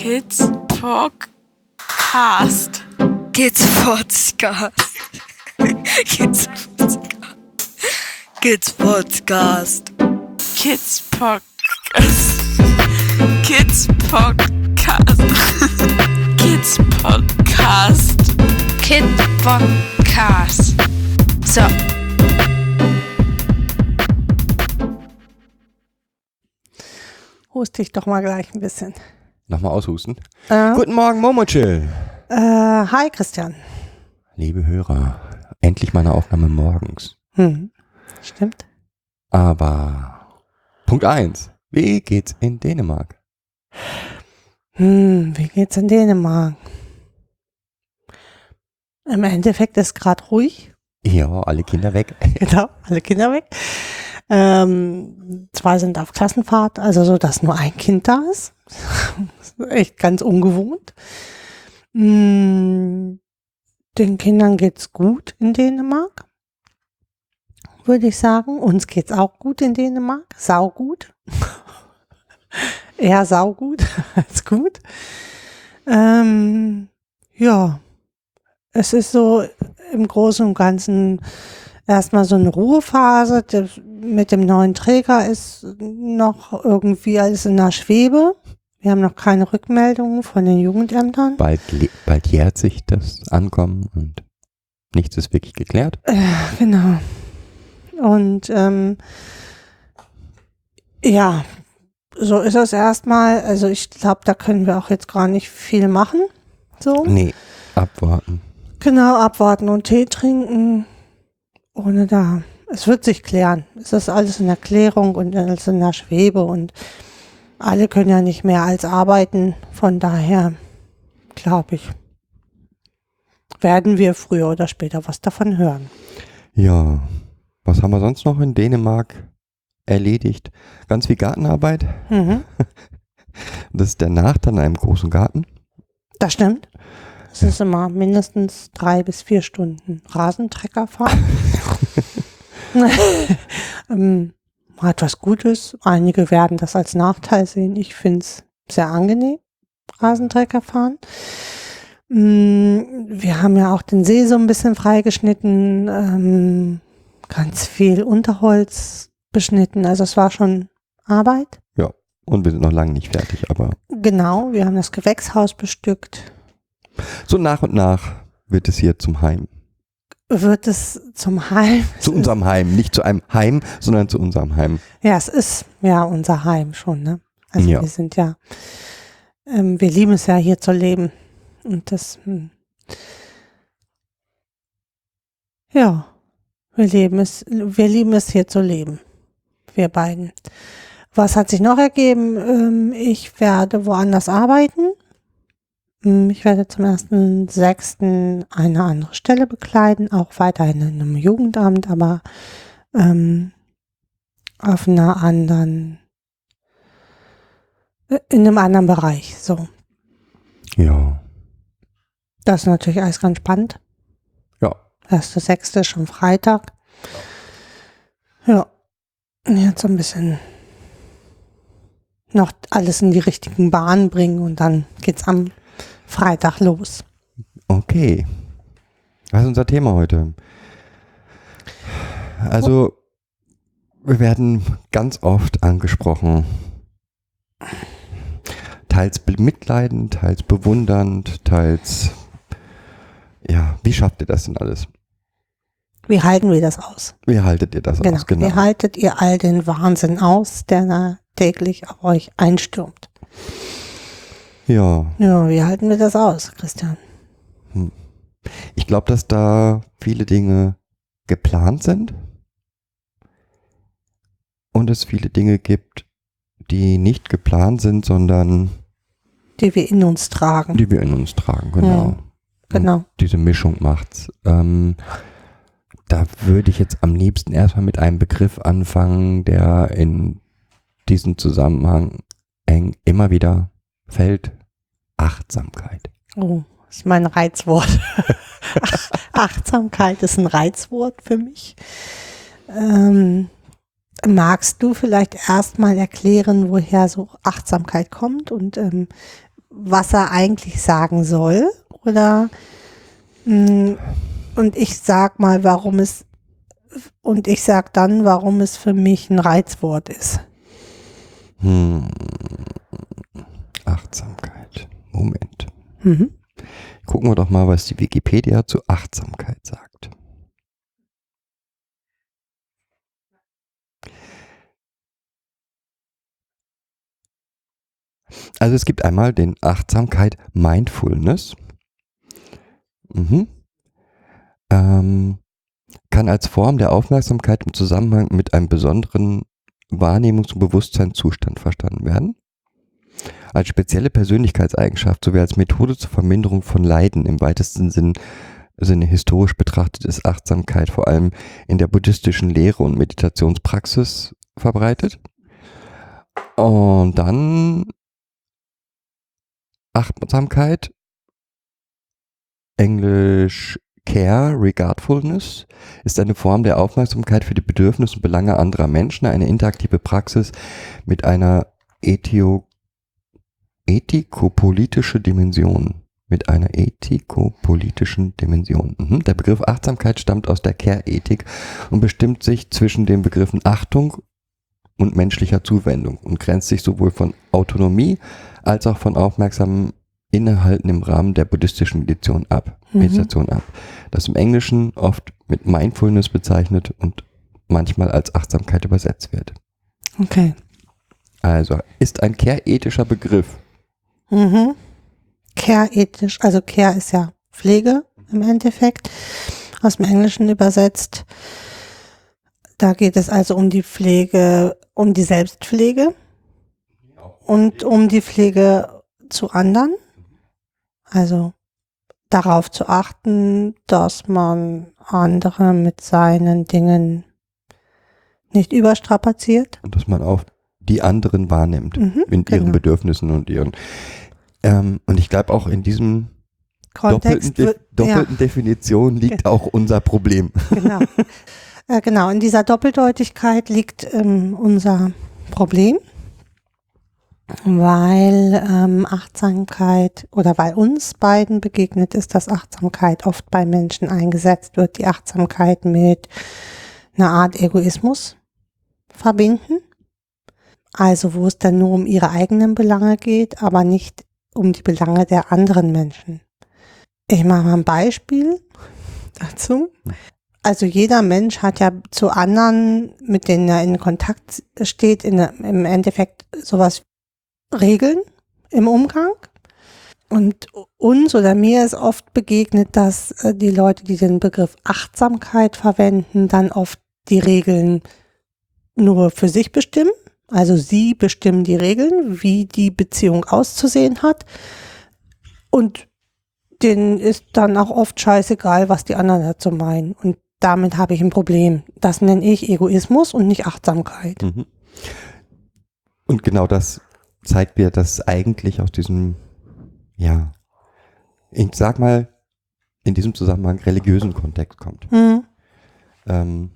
Kids Podcast. Kids Podcast. Kids Podcast. Kids Podcast. Kids Podcast. Kids Podcast. Kids Podcast. Kid Podcast. So. Hust dich doch mal gleich ein bisschen. Nochmal aushusten. Äh, Guten Morgen, Momochill. äh, hi Christian. Liebe Hörer, endlich meine Aufnahme morgens. Hm. Stimmt. Aber Punkt eins: Wie geht's in Dänemark? Hm, wie geht's in Dänemark? Im Endeffekt ist gerade ruhig. Ja, alle Kinder weg. Genau, alle Kinder weg. Ähm, zwei sind auf Klassenfahrt, also so, dass nur ein Kind da ist. Echt ganz ungewohnt. Hm, den Kindern geht's gut in Dänemark, würde ich sagen. Uns geht's auch gut in Dänemark, saugut. Eher saugut als gut. Ähm, ja, es ist so im Großen und Ganzen erstmal so eine Ruhephase. Mit dem neuen Träger ist noch irgendwie alles in der Schwebe. Wir haben noch keine Rückmeldungen von den Jugendämtern. Bald, bald jährt sich das Ankommen und nichts ist wirklich geklärt. Genau. Und ähm, ja, so ist es erstmal. Also ich glaube, da können wir auch jetzt gar nicht viel machen. So. Nee, abwarten. Genau, abwarten und Tee trinken. Ohne da. Es wird sich klären. Es ist alles in Erklärung und alles in der Schwebe und alle können ja nicht mehr als arbeiten. Von daher, glaube ich, werden wir früher oder später was davon hören. Ja, was haben wir sonst noch in Dänemark erledigt? Ganz viel Gartenarbeit. Mhm. Das ist der Nachteil an einem großen Garten. Das stimmt. Es ist immer mindestens drei bis vier Stunden Rasentrecker fahren. ähm, hat was Gutes. Einige werden das als Nachteil sehen. Ich finde es sehr angenehm, Rasentrecker fahren. Mm, Wir haben ja auch den See so ein bisschen freigeschnitten, ähm, ganz viel Unterholz beschnitten. Also es war schon Arbeit. Und wir sind noch lange nicht fertig, aber Genau, wir haben das Gewächshaus bestückt. so nach und nach wird es hier zum Heim. Wird es zum Heim? Zu unserem Heim, nicht zu einem Heim, sondern zu unserem Heim. Ja, es ist ja unser Heim schon, ne? Also Ja. wir sind ja, ähm, wir lieben es ja hier zu leben. Und das, hm. ja, wir leben es, wir lieben es hier zu leben. Wir beiden. Was hat sich noch ergeben? Ähm, ich werde woanders arbeiten. Hm, Ich werde zum ersten sechsten eine andere Stelle bekleiden, auch weiterhin in einem Jugendamt, aber ähm, auf einer anderen, äh, in einem anderen Bereich. So, Ja. das ist natürlich alles ganz spannend. Ja. Erste sechste schon Freitag. Ja, jetzt so ein bisschen noch alles in die richtigen Bahnen bringen und dann geht's am Freitag los. Okay. Was ist unser Thema heute? Also, wir werden ganz oft angesprochen. Teils bemitleidend, teils bewundernd, teils. Ja, wie schafft ihr das denn alles? Wie halten wir das aus? Wie haltet ihr das Genau. aus? Genau. Wie haltet ihr all den Wahnsinn aus, der da täglich auf euch einstürmt? Ja, Ja, wie halten wir das aus, Christian? ich glaube, dass da viele Dinge geplant sind und es viele Dinge gibt, die nicht geplant sind, sondern Die wir in uns tragen. die wir in uns tragen. Genau. genau. Und diese Mischung macht's. Ähm, da würde ich jetzt am liebsten erstmal mit einem Begriff anfangen, der in diesem Zusammenhang eng immer wieder fällt. Achtsamkeit. Oh, das ist mein Reizwort. Ach, Achtsamkeit ist ein Reizwort für mich. Ähm, magst du vielleicht erstmal erklären, woher so Achtsamkeit kommt und ähm, was er eigentlich sagen soll? Oder mh, und ich sag mal, warum es und ich sag dann, warum es für mich ein Reizwort ist. Hm. Achtsamkeit. Moment. Mhm. Gucken wir doch mal, was die Wikipedia zu Achtsamkeit sagt. Also es gibt einmal den Achtsamkeit Mindfulness. Mhm. Ähm, kann als Form der Aufmerksamkeit im Zusammenhang mit einem besonderen Wahrnehmungs- und Bewusstseinszustand verstanden werden. Als spezielle Persönlichkeitseigenschaft sowie als Methode zur Verminderung von Leiden im weitesten Sinn, Sinne historisch betrachtet ist Achtsamkeit vor allem in der buddhistischen Lehre und Meditationspraxis verbreitet. Und dann Achtsamkeit, Englisch Care, Regardfulness, ist eine Form der Aufmerksamkeit für die Bedürfnisse und Belange anderer Menschen, eine interaktive Praxis mit einer Ethio ethikopolitische Dimension. Mit einer ethikopolitischen Dimension. Mhm. Der Begriff Achtsamkeit stammt aus der Care-Ethik und bestimmt sich zwischen den Begriffen Achtung und menschlicher Zuwendung und grenzt sich sowohl von Autonomie als auch von aufmerksamem Innehalten im Rahmen der buddhistischen Meditation ab. Mhm. Meditation ab. Das im Englischen oft mit Mindfulness bezeichnet und manchmal als Achtsamkeit übersetzt wird. Okay. Also ist ein care-ethischer Begriff. Mhm. Care-ethisch, also Care ist ja Pflege im Endeffekt, aus dem Englischen übersetzt. Da geht es also um die Pflege, um die Selbstpflege und um die Pflege zu anderen. Also darauf zu achten, dass man andere mit seinen Dingen nicht überstrapaziert. Und dass man auch die anderen wahrnimmt Mhm, in ihren genau. Bedürfnissen und ihren. Ähm, und ich glaube auch in diesem doppelten, Kontext De wird, doppelten Definition liegt auch unser Problem. Genau. äh, genau, in dieser Doppeldeutigkeit liegt ähm, unser Problem, weil ähm, Achtsamkeit oder weil uns beiden begegnet ist, dass Achtsamkeit oft bei Menschen eingesetzt wird, die Achtsamkeit mit einer Art Egoismus verbinden. Also wo es dann nur um ihre eigenen Belange geht, aber nicht um die Belange der anderen Menschen. Ich mache mal ein Beispiel dazu. Also jeder Mensch hat ja zu anderen, mit denen er in Kontakt steht, in, im Endeffekt sowas Regeln im Umgang. Und uns oder mir ist oft begegnet, dass äh, die Leute, die den Begriff Achtsamkeit verwenden, dann oft die Regeln nur für sich bestimmen. Also sie bestimmen die Regeln, wie die Beziehung auszusehen hat. Und denen ist dann auch oft scheißegal, was die anderen dazu meinen. Und damit habe ich ein Problem. Das nenne ich Egoismus und nicht Achtsamkeit. Mhm. Und genau das zeigt mir, dass eigentlich aus diesem, ja, ich sag mal, in diesem Zusammenhang religiösen Kontext kommt. Mhm. Ähm,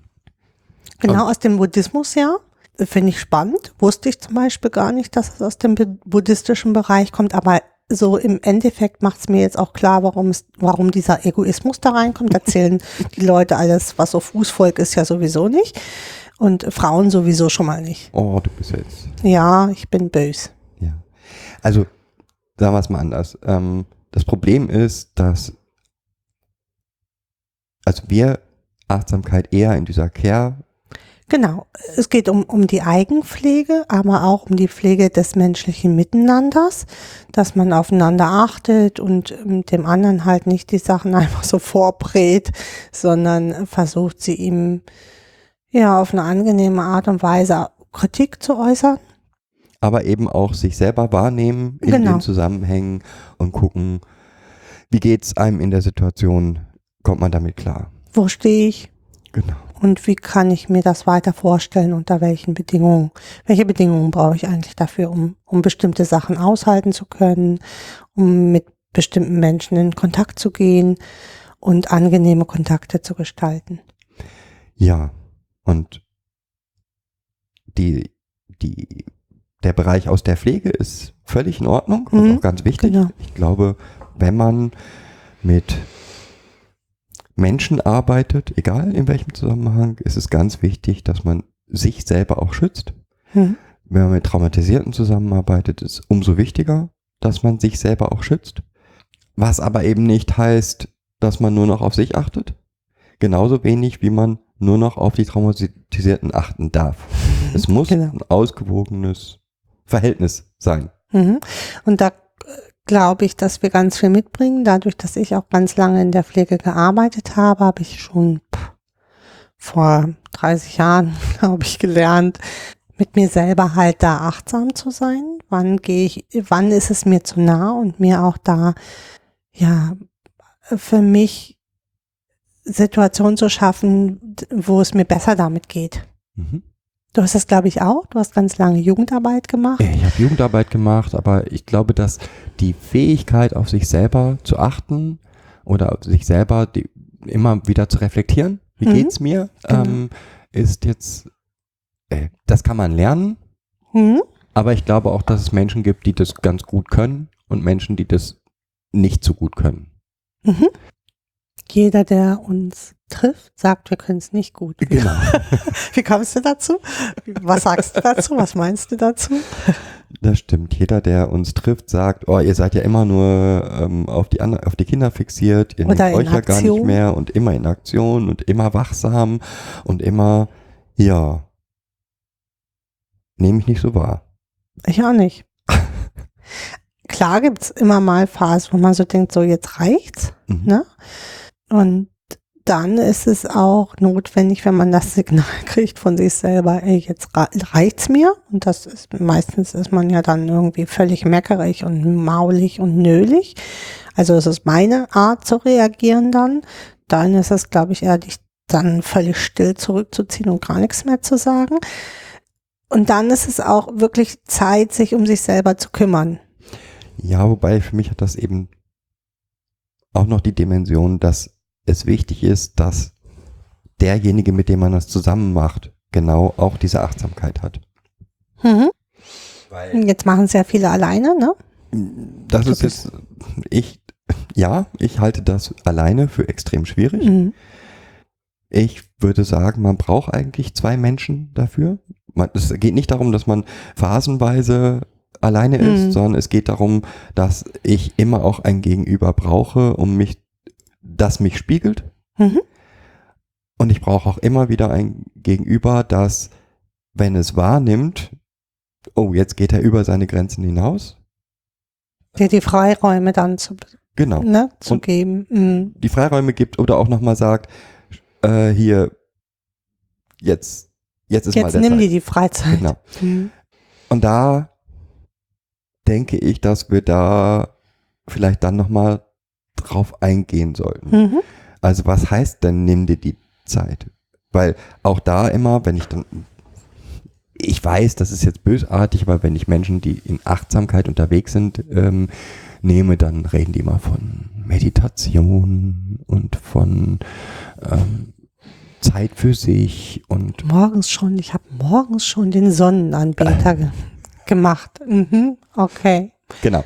Genau aus dem Buddhismus ja. Finde ich spannend. Wusste ich zum Beispiel gar nicht, dass es aus dem bu- buddhistischen Bereich kommt, aber so im Endeffekt macht es mir jetzt auch klar, warum es, warum dieser Egoismus da reinkommt. Erzählen die Leute alles, was so Fußvolk ist, ja sowieso nicht. Und Frauen sowieso schon mal nicht. oh, du bist jetzt, Ja, ich bin bös. ja. Also, sagen wir es mal anders. Ähm, das Problem ist, dass, also wir Achtsamkeit eher in dieser Care Genau. Es geht um, um die Eigenpflege, aber auch um die Pflege des menschlichen Miteinanders, dass man aufeinander achtet und ähm, dem anderen halt nicht die Sachen einfach so vorbrät, sondern versucht sie ihm ja auf eine angenehme Art und Weise Kritik zu äußern. aber eben auch sich selber wahrnehmen in Genau. den Zusammenhängen und gucken, wie geht's einem in der Situation, kommt man damit klar. Wo stehe ich? Genau. Und wie kann ich mir das weiter vorstellen? Unter welchen Bedingungen? Welche Bedingungen brauche ich eigentlich dafür, um, um bestimmte Sachen aushalten zu können, um mit bestimmten Menschen in Kontakt zu gehen und angenehme Kontakte zu gestalten? Ja, und die, die, der Bereich aus der Pflege ist völlig in Ordnung Mhm, und auch ganz wichtig. genau. Ich glaube, wenn man mit Menschen arbeitet, egal in welchem Zusammenhang, ist es ganz wichtig, dass man sich selber auch schützt. Mhm. Wenn man mit Traumatisierten zusammenarbeitet, ist umso wichtiger, dass man sich selber auch schützt. Was aber eben nicht heißt, dass man nur noch auf sich achtet. Genauso wenig, wie man nur noch auf die Traumatisierten achten darf. Es muss Genau. ein ausgewogenes Verhältnis sein. Mhm. Und da glaube ich, dass wir ganz viel mitbringen. Dadurch, dass ich auch ganz lange in der Pflege gearbeitet habe, habe ich schon vor 30 Jahren, glaube ich, gelernt, mit mir selber halt da achtsam zu sein. Wann gehe ich, wann ist es mir zu nah und mir auch da, ja, für mich Situationen zu schaffen, wo es mir besser damit geht. Mhm. Du hast das, glaube ich, auch. Du hast ganz lange Jugendarbeit gemacht. Ich habe Jugendarbeit gemacht, aber ich glaube, dass die Fähigkeit, auf sich selber zu achten oder auf sich selber die, immer wieder zu reflektieren, wie Mhm. geht's mir, Genau. ähm, ist jetzt, äh, das kann man lernen, Mhm. aber ich glaube auch, dass es Menschen gibt, die das ganz gut können und Menschen, die das nicht so gut können. Mhm. Jeder, der uns trifft, sagt, wir können es nicht gut. Wie, Genau. wie kommst du dazu? Was sagst du dazu? Was meinst du dazu? Das stimmt. Jeder, der uns trifft, sagt, oh, ihr seid ja immer nur ähm, auf, die auf die Kinder fixiert, ihr Oder nehmt euch ja gar nicht mehr und immer in Aktion und immer wachsam und immer, ja, nehme ich nicht so wahr. Ich auch nicht. Klar gibt's immer mal Phasen, wo man so denkt, so jetzt reicht's. Mhm. Ne? Und dann ist es auch notwendig, wenn man das Signal kriegt von sich selber, ey, jetzt reicht's mir. Und das ist, meistens ist man ja dann irgendwie völlig meckerig und maulig und nölig. Also es ist meine Art zu reagieren dann. Dann ist es, glaube ich, eher dich dann völlig still zurückzuziehen und gar nichts mehr zu sagen. Und dann ist es auch wirklich Zeit, sich um sich selber zu kümmern. Ja, wobei für mich hat das eben auch noch die Dimension, dass es wichtig ist, dass derjenige, mit dem man das zusammen macht, genau auch diese Achtsamkeit hat. Mhm. Jetzt machen es ja viele alleine, ne? das ist jetzt, ich, ja, ich halte das alleine für extrem schwierig. Mhm. Ich würde sagen, man braucht eigentlich zwei Menschen dafür. Man, es geht nicht darum, dass man phasenweise alleine ist, Mhm. sondern es geht darum, dass ich immer auch ein Gegenüber brauche, um mich, das mich spiegelt. Mhm. Und ich brauche auch immer wieder ein Gegenüber, das, wenn es wahrnimmt, oh, jetzt geht er über seine Grenzen hinaus. Dir die Freiräume dann zu, Genau. ne, zu Und- geben. Mhm. Die Freiräume gibt oder auch nochmal sagt, äh, hier, jetzt, jetzt ist mal Jetzt der nimm dir die Freizeit. Genau. Mhm. Und da denke ich, dass wir da vielleicht dann nochmal drauf eingehen sollten. Mhm. Also was heißt denn, nimm dir die Zeit? Weil auch da immer, wenn ich dann, ich weiß, das ist jetzt bösartig, aber wenn ich Menschen, die in Achtsamkeit unterwegs sind, ähm, nehme, dann reden die immer von Meditation und von ähm, Zeit für sich und Morgens schon, ich habe morgens schon den Sonnenanbeter ge gemacht. Mhm. Okay. Genau.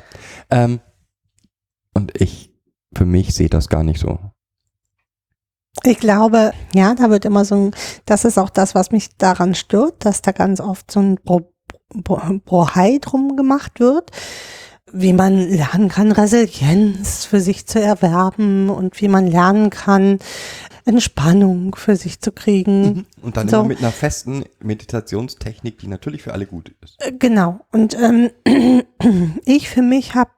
Ähm, und ich, für mich sehe das gar nicht so. Ich glaube, ja, da wird immer so ein, das ist auch das, was mich daran stört, dass da ganz oft so ein Brohai drum gemacht wird, wie man lernen kann, Resilienz für sich zu erwerben und wie man lernen kann, Entspannung für sich zu kriegen. Und dann So. immer mit einer festen Meditationstechnik, die natürlich für alle gut ist. Äh, Genau. Und ähm, ich für mich habe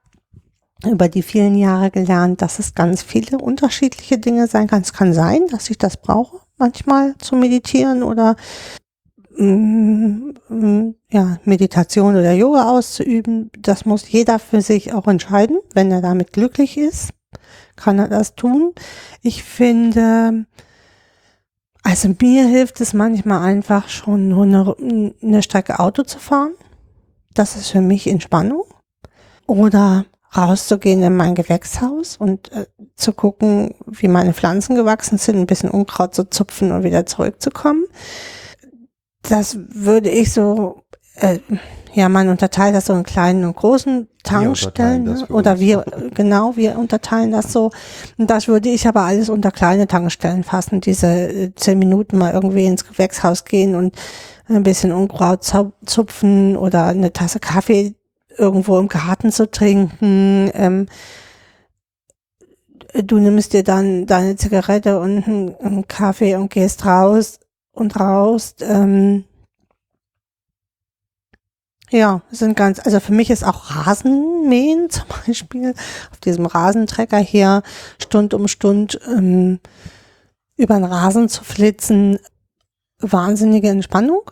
über die vielen Jahre gelernt, dass es ganz viele unterschiedliche Dinge sein kann. Es kann sein, dass ich das brauche, manchmal zu meditieren oder mm, mm, ja, Meditation oder Yoga auszuüben. Das muss jeder für sich auch entscheiden. Wenn er damit glücklich ist, kann er das tun. Ich finde, also mir hilft es manchmal einfach schon nur eine, eine Strecke Auto zu fahren. Das ist für mich Entspannung. Oder rauszugehen in mein Gewächshaus und äh, zu gucken, wie meine Pflanzen gewachsen sind, ein bisschen Unkraut zu zupfen und wieder zurückzukommen. Das würde ich so äh, ja, man unterteilt das so in kleinen und großen Tankstellen. das Ne? Oder wir, genau, wir unterteilen das so. Und das würde ich aber alles unter kleine Tankstellen fassen. Diese äh, zehn Minuten mal irgendwie ins Gewächshaus gehen und ein bisschen Unkraut zupfen oder eine Tasse Kaffee irgendwo im Garten zu trinken. Ähm, du nimmst dir dann deine Zigarette und einen, einen Kaffee und gehst raus und raus. Ähm, ja, sind ganz, also für mich ist auch Rasenmähen zum Beispiel auf diesem Rasentrecker hier Stund um Stund ähm, über den Rasen zu flitzen, wahnsinnige Entspannung.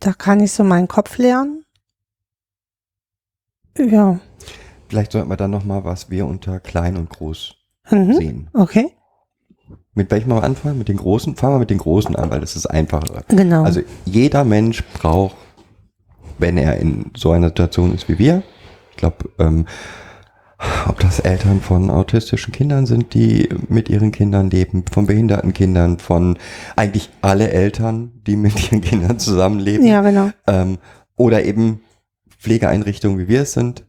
Da kann ich so meinen Kopf leeren. Ja. Vielleicht sollten wir dann nochmal, was wir unter klein und groß Mhm. sehen. Okay. Mit welchem mal anfangen? Mit den großen? Fangen wir mit den großen an, weil das ist einfacher. Genau. Also jeder Mensch braucht, wenn er in so einer Situation ist wie wir, ich glaube, ähm, ob das Eltern von autistischen Kindern sind, die mit ihren Kindern leben, von behinderten Kindern, von eigentlich alle Eltern, die mit ihren Kindern zusammenleben, ja, genau. ähm, oder eben Pflegeeinrichtungen, wie wir es sind.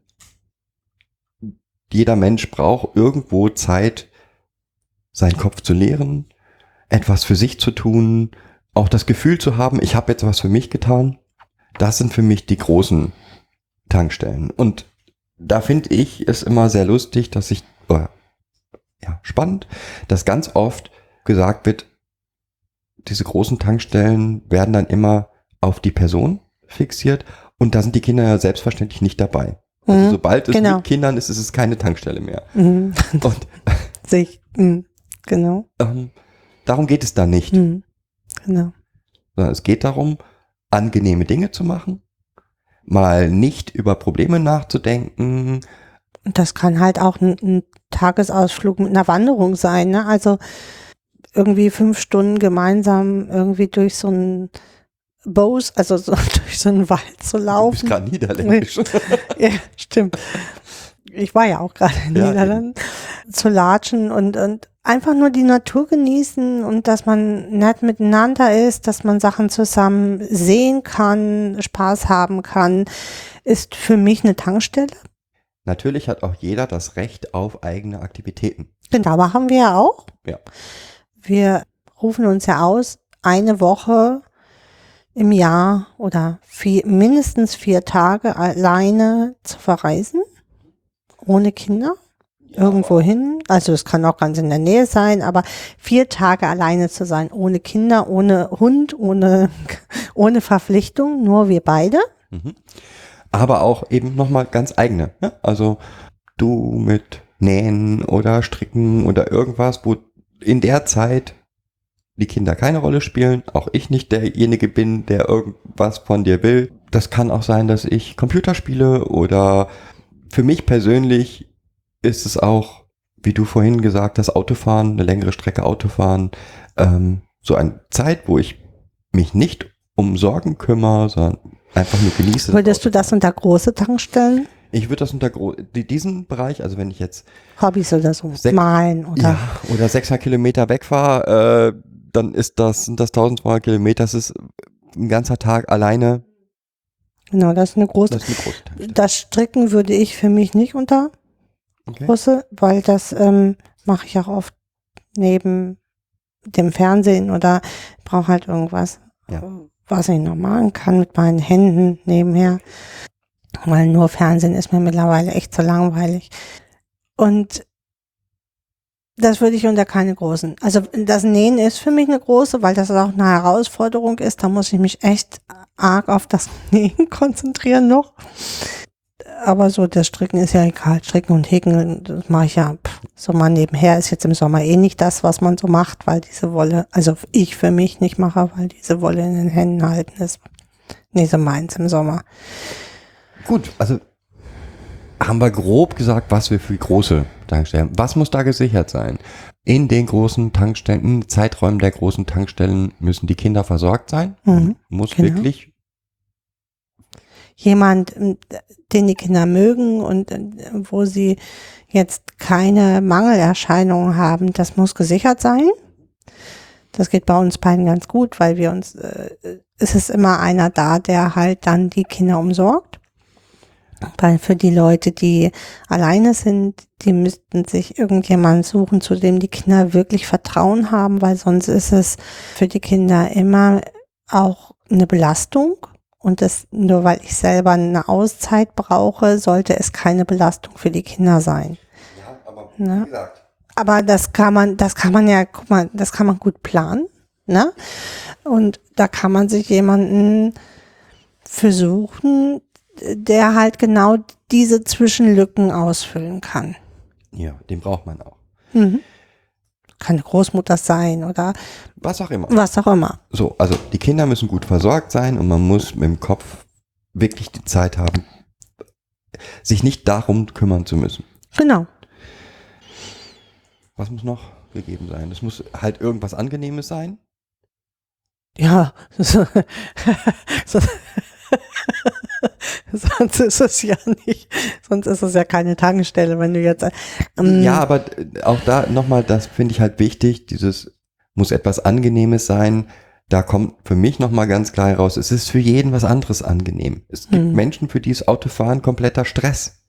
Jeder Mensch braucht irgendwo Zeit, seinen Kopf zu leeren, etwas für sich zu tun, auch das Gefühl zu haben, ich habe jetzt was für mich getan. Das sind für mich die großen Tankstellen. Und da finde ich es immer sehr lustig, dass ich, oder, ja, spannend, dass ganz oft gesagt wird, diese großen Tankstellen werden dann immer auf die Person fixiert und da sind die Kinder ja selbstverständlich nicht dabei. Also Mhm, sobald es genau. mit Kindern ist, ist es keine Tankstelle mehr. Mhm. Und Sehe ich. Mhm. Genau. ähm, darum geht es da nicht. Mhm. Genau. sondern es geht darum, angenehme Dinge zu machen, mal nicht über Probleme nachzudenken. Und das kann halt auch ein, ein Tagesausflug mit einer Wanderung sein. Ne? Also irgendwie fünf Stunden gemeinsam irgendwie durch so einen Bose, also so durch so einen Wald zu Du bist laufen. gerade niederländisch. Ja, stimmt. Ich war ja auch gerade in Ja, Niederlanden. Zu latschen und, und einfach nur die Natur genießen und dass man nett miteinander ist, dass man Sachen zusammen sehen kann, Spaß haben kann, ist für mich eine Tankstelle. Natürlich hat auch jeder das Recht auf eigene Aktivitäten. Genau, machen wir ja auch. Ja. Wir rufen uns ja aus, eine Woche im Jahr oder vier, mindestens vier Tage alleine zu verreisen, ohne Kinder, irgendwo hin. Also es kann auch ganz in der Nähe sein, aber vier Tage alleine zu sein, ohne Kinder, ohne Hund, ohne, ohne Verpflichtung, nur wir beide. Mhm. Aber auch eben nochmal ganz eigene. Ja? Also du mit Nähen oder Stricken oder irgendwas, wo in der Zeit die Kinder keine Rolle spielen, auch ich nicht derjenige bin, der irgendwas von dir will. Das kann auch sein, dass ich Computer spiele oder für mich persönlich ist es auch, wie du vorhin gesagt hast, Autofahren, eine längere Strecke Autofahren, ähm, so eine Zeit, wo ich mich nicht um Sorgen kümmere, sondern einfach nur genieße. Würdest du das unter große Tankstellen? Ich würde das unter diesen Bereich, also wenn ich jetzt Hobbys oder so, malen oder ja, oder 600 Kilometer wegfahre, äh, dann ist das, sind das 1200 Kilometer, das ist ein ganzer Tag alleine. genau, das ist eine große. Das ist eine große Tankstelle. Das Stricken würde ich für mich nicht unter Okay. große, weil das ähm, mache ich auch oft neben dem Fernsehen oder brauche halt irgendwas, Ja. was ich noch machen kann mit meinen Händen nebenher. Weil nur Fernsehen ist mir mittlerweile echt zu langweilig. Und das würde ich unter keine großen. Also das Nähen ist für mich eine große, weil das auch eine Herausforderung ist. Da muss ich mich echt arg auf das Nähen konzentrieren noch. Aber so das Stricken ist ja egal. Stricken und Häkeln, das mache ich ja so mal nebenher. Ist jetzt im Sommer eh nicht das, was man so macht, weil diese Wolle, also ich für mich nicht mache, weil diese Wolle in den Händen halten ist. Nee, so meins im Sommer. Gut, also haben wir grob gesagt, was wir für große Tankstellen, was muss da gesichert sein? In den großen Tankstellen, in Zeiträumen der großen Tankstellen müssen die Kinder versorgt sein. Mhm, muss genau. wirklich jemand, ähm, den die Kinder mögen und äh, wo sie jetzt keine Mangelerscheinungen haben, das muss gesichert sein. Das geht bei uns beiden ganz gut, weil wir uns äh, ist es immer einer da, der halt dann die Kinder umsorgt. Weil für die Leute, die alleine sind, die müssten sich irgendjemanden suchen, zu dem die Kinder wirklich Vertrauen haben, weil sonst ist es für die Kinder immer auch eine Belastung. Und das, nur weil ich selber eine Auszeit brauche, sollte es keine Belastung für die Kinder sein. Ja, aber Ne? gesagt. Aber das kann man, das kann man ja, guck mal, das kann man gut planen, ne? Und da kann man sich jemanden versuchen, der halt genau diese Zwischenlücken ausfüllen kann. Ja, den braucht man auch. Mhm. Kann eine Großmutter sein oder Was auch immer. was auch immer. So, also die Kinder müssen gut versorgt sein und man muss mit dem Kopf wirklich die Zeit haben, sich nicht darum kümmern zu müssen. Genau. Was muss noch gegeben sein? Es muss halt irgendwas Angenehmes sein. Ja. So, so, sonst ist es ja nicht, sonst ist es ja keine Tankstelle, wenn du jetzt. Ähm, Ja, aber äh, auch da nochmal, das finde ich halt wichtig, dieses muss etwas Angenehmes sein. Da kommt für mich nochmal ganz klar heraus, es ist für jeden was anderes angenehm. Es gibt Hm. Menschen, für die ist Autofahren kompletter Stress.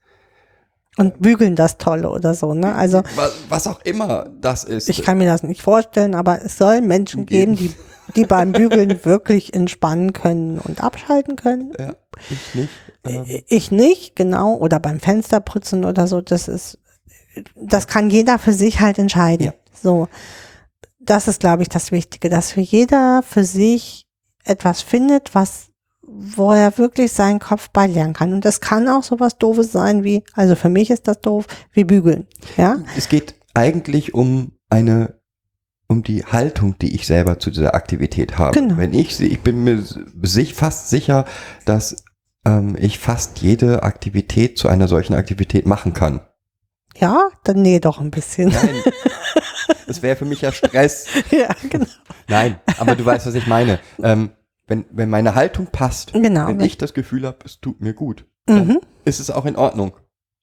Und bügeln das Tolle oder so, ne? Also Was, was auch immer das ist. ich kann mir das nicht vorstellen, aber es soll Menschen geben, die, die beim Bügeln wirklich entspannen können und abschalten können. ja, ich nicht. Ähm, Ich nicht, genau. Oder beim Fensterputzen oder so. Das ist, das kann jeder für sich halt entscheiden. Ja. So. Das ist, glaube ich, das Wichtige, dass für jeder für sich etwas findet, was, wo er wirklich seinen Kopf beilernen kann. Und das kann auch sowas Doofes sein wie, also für mich ist das doof, wie bügeln. Ja. es geht eigentlich um eine um die Haltung, die ich selber zu dieser Aktivität habe. Genau. Wenn ich sie, ich bin mir sich fast sicher, dass ähm, ich fast jede Aktivität zu einer solchen Aktivität machen kann. Ja, dann nee, doch ein bisschen. Nein, das wäre für mich ja Stress. ja, genau. Nein, aber du weißt, was ich meine. Ähm, wenn, wenn meine Haltung passt, Genau. wenn ich das Gefühl habe, es tut mir gut, dann Mhm. ist es auch in Ordnung.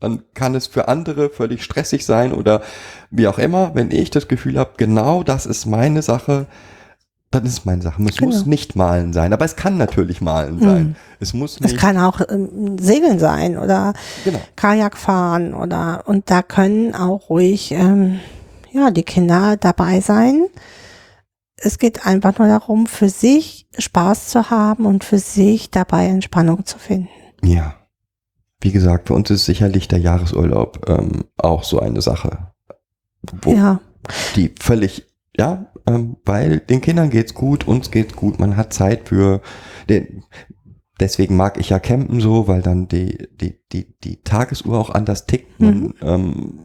Dann kann es für andere völlig stressig sein oder wie auch immer. Wenn ich das Gefühl habe, genau das ist meine Sache, dann ist es meine Sache. Es Genau. muss nicht malen sein, aber es kann natürlich malen sein. Mhm. Es muss Es nicht. kann auch ähm, Segeln sein oder genau. Kajak fahren oder und da können auch ruhig ähm, ja die Kinder dabei sein. Es geht einfach nur darum, für sich Spaß zu haben und für sich dabei Entspannung zu finden. Ja. Wie gesagt, für uns ist sicherlich der Jahresurlaub ähm, auch so eine Sache, wo Ja, die völlig, ja, ähm, weil den Kindern geht's gut, uns geht's gut, man hat Zeit für den, deswegen mag ich ja campen so, weil dann die, die, die, die Tagesuhr auch anders tickt, man ähm,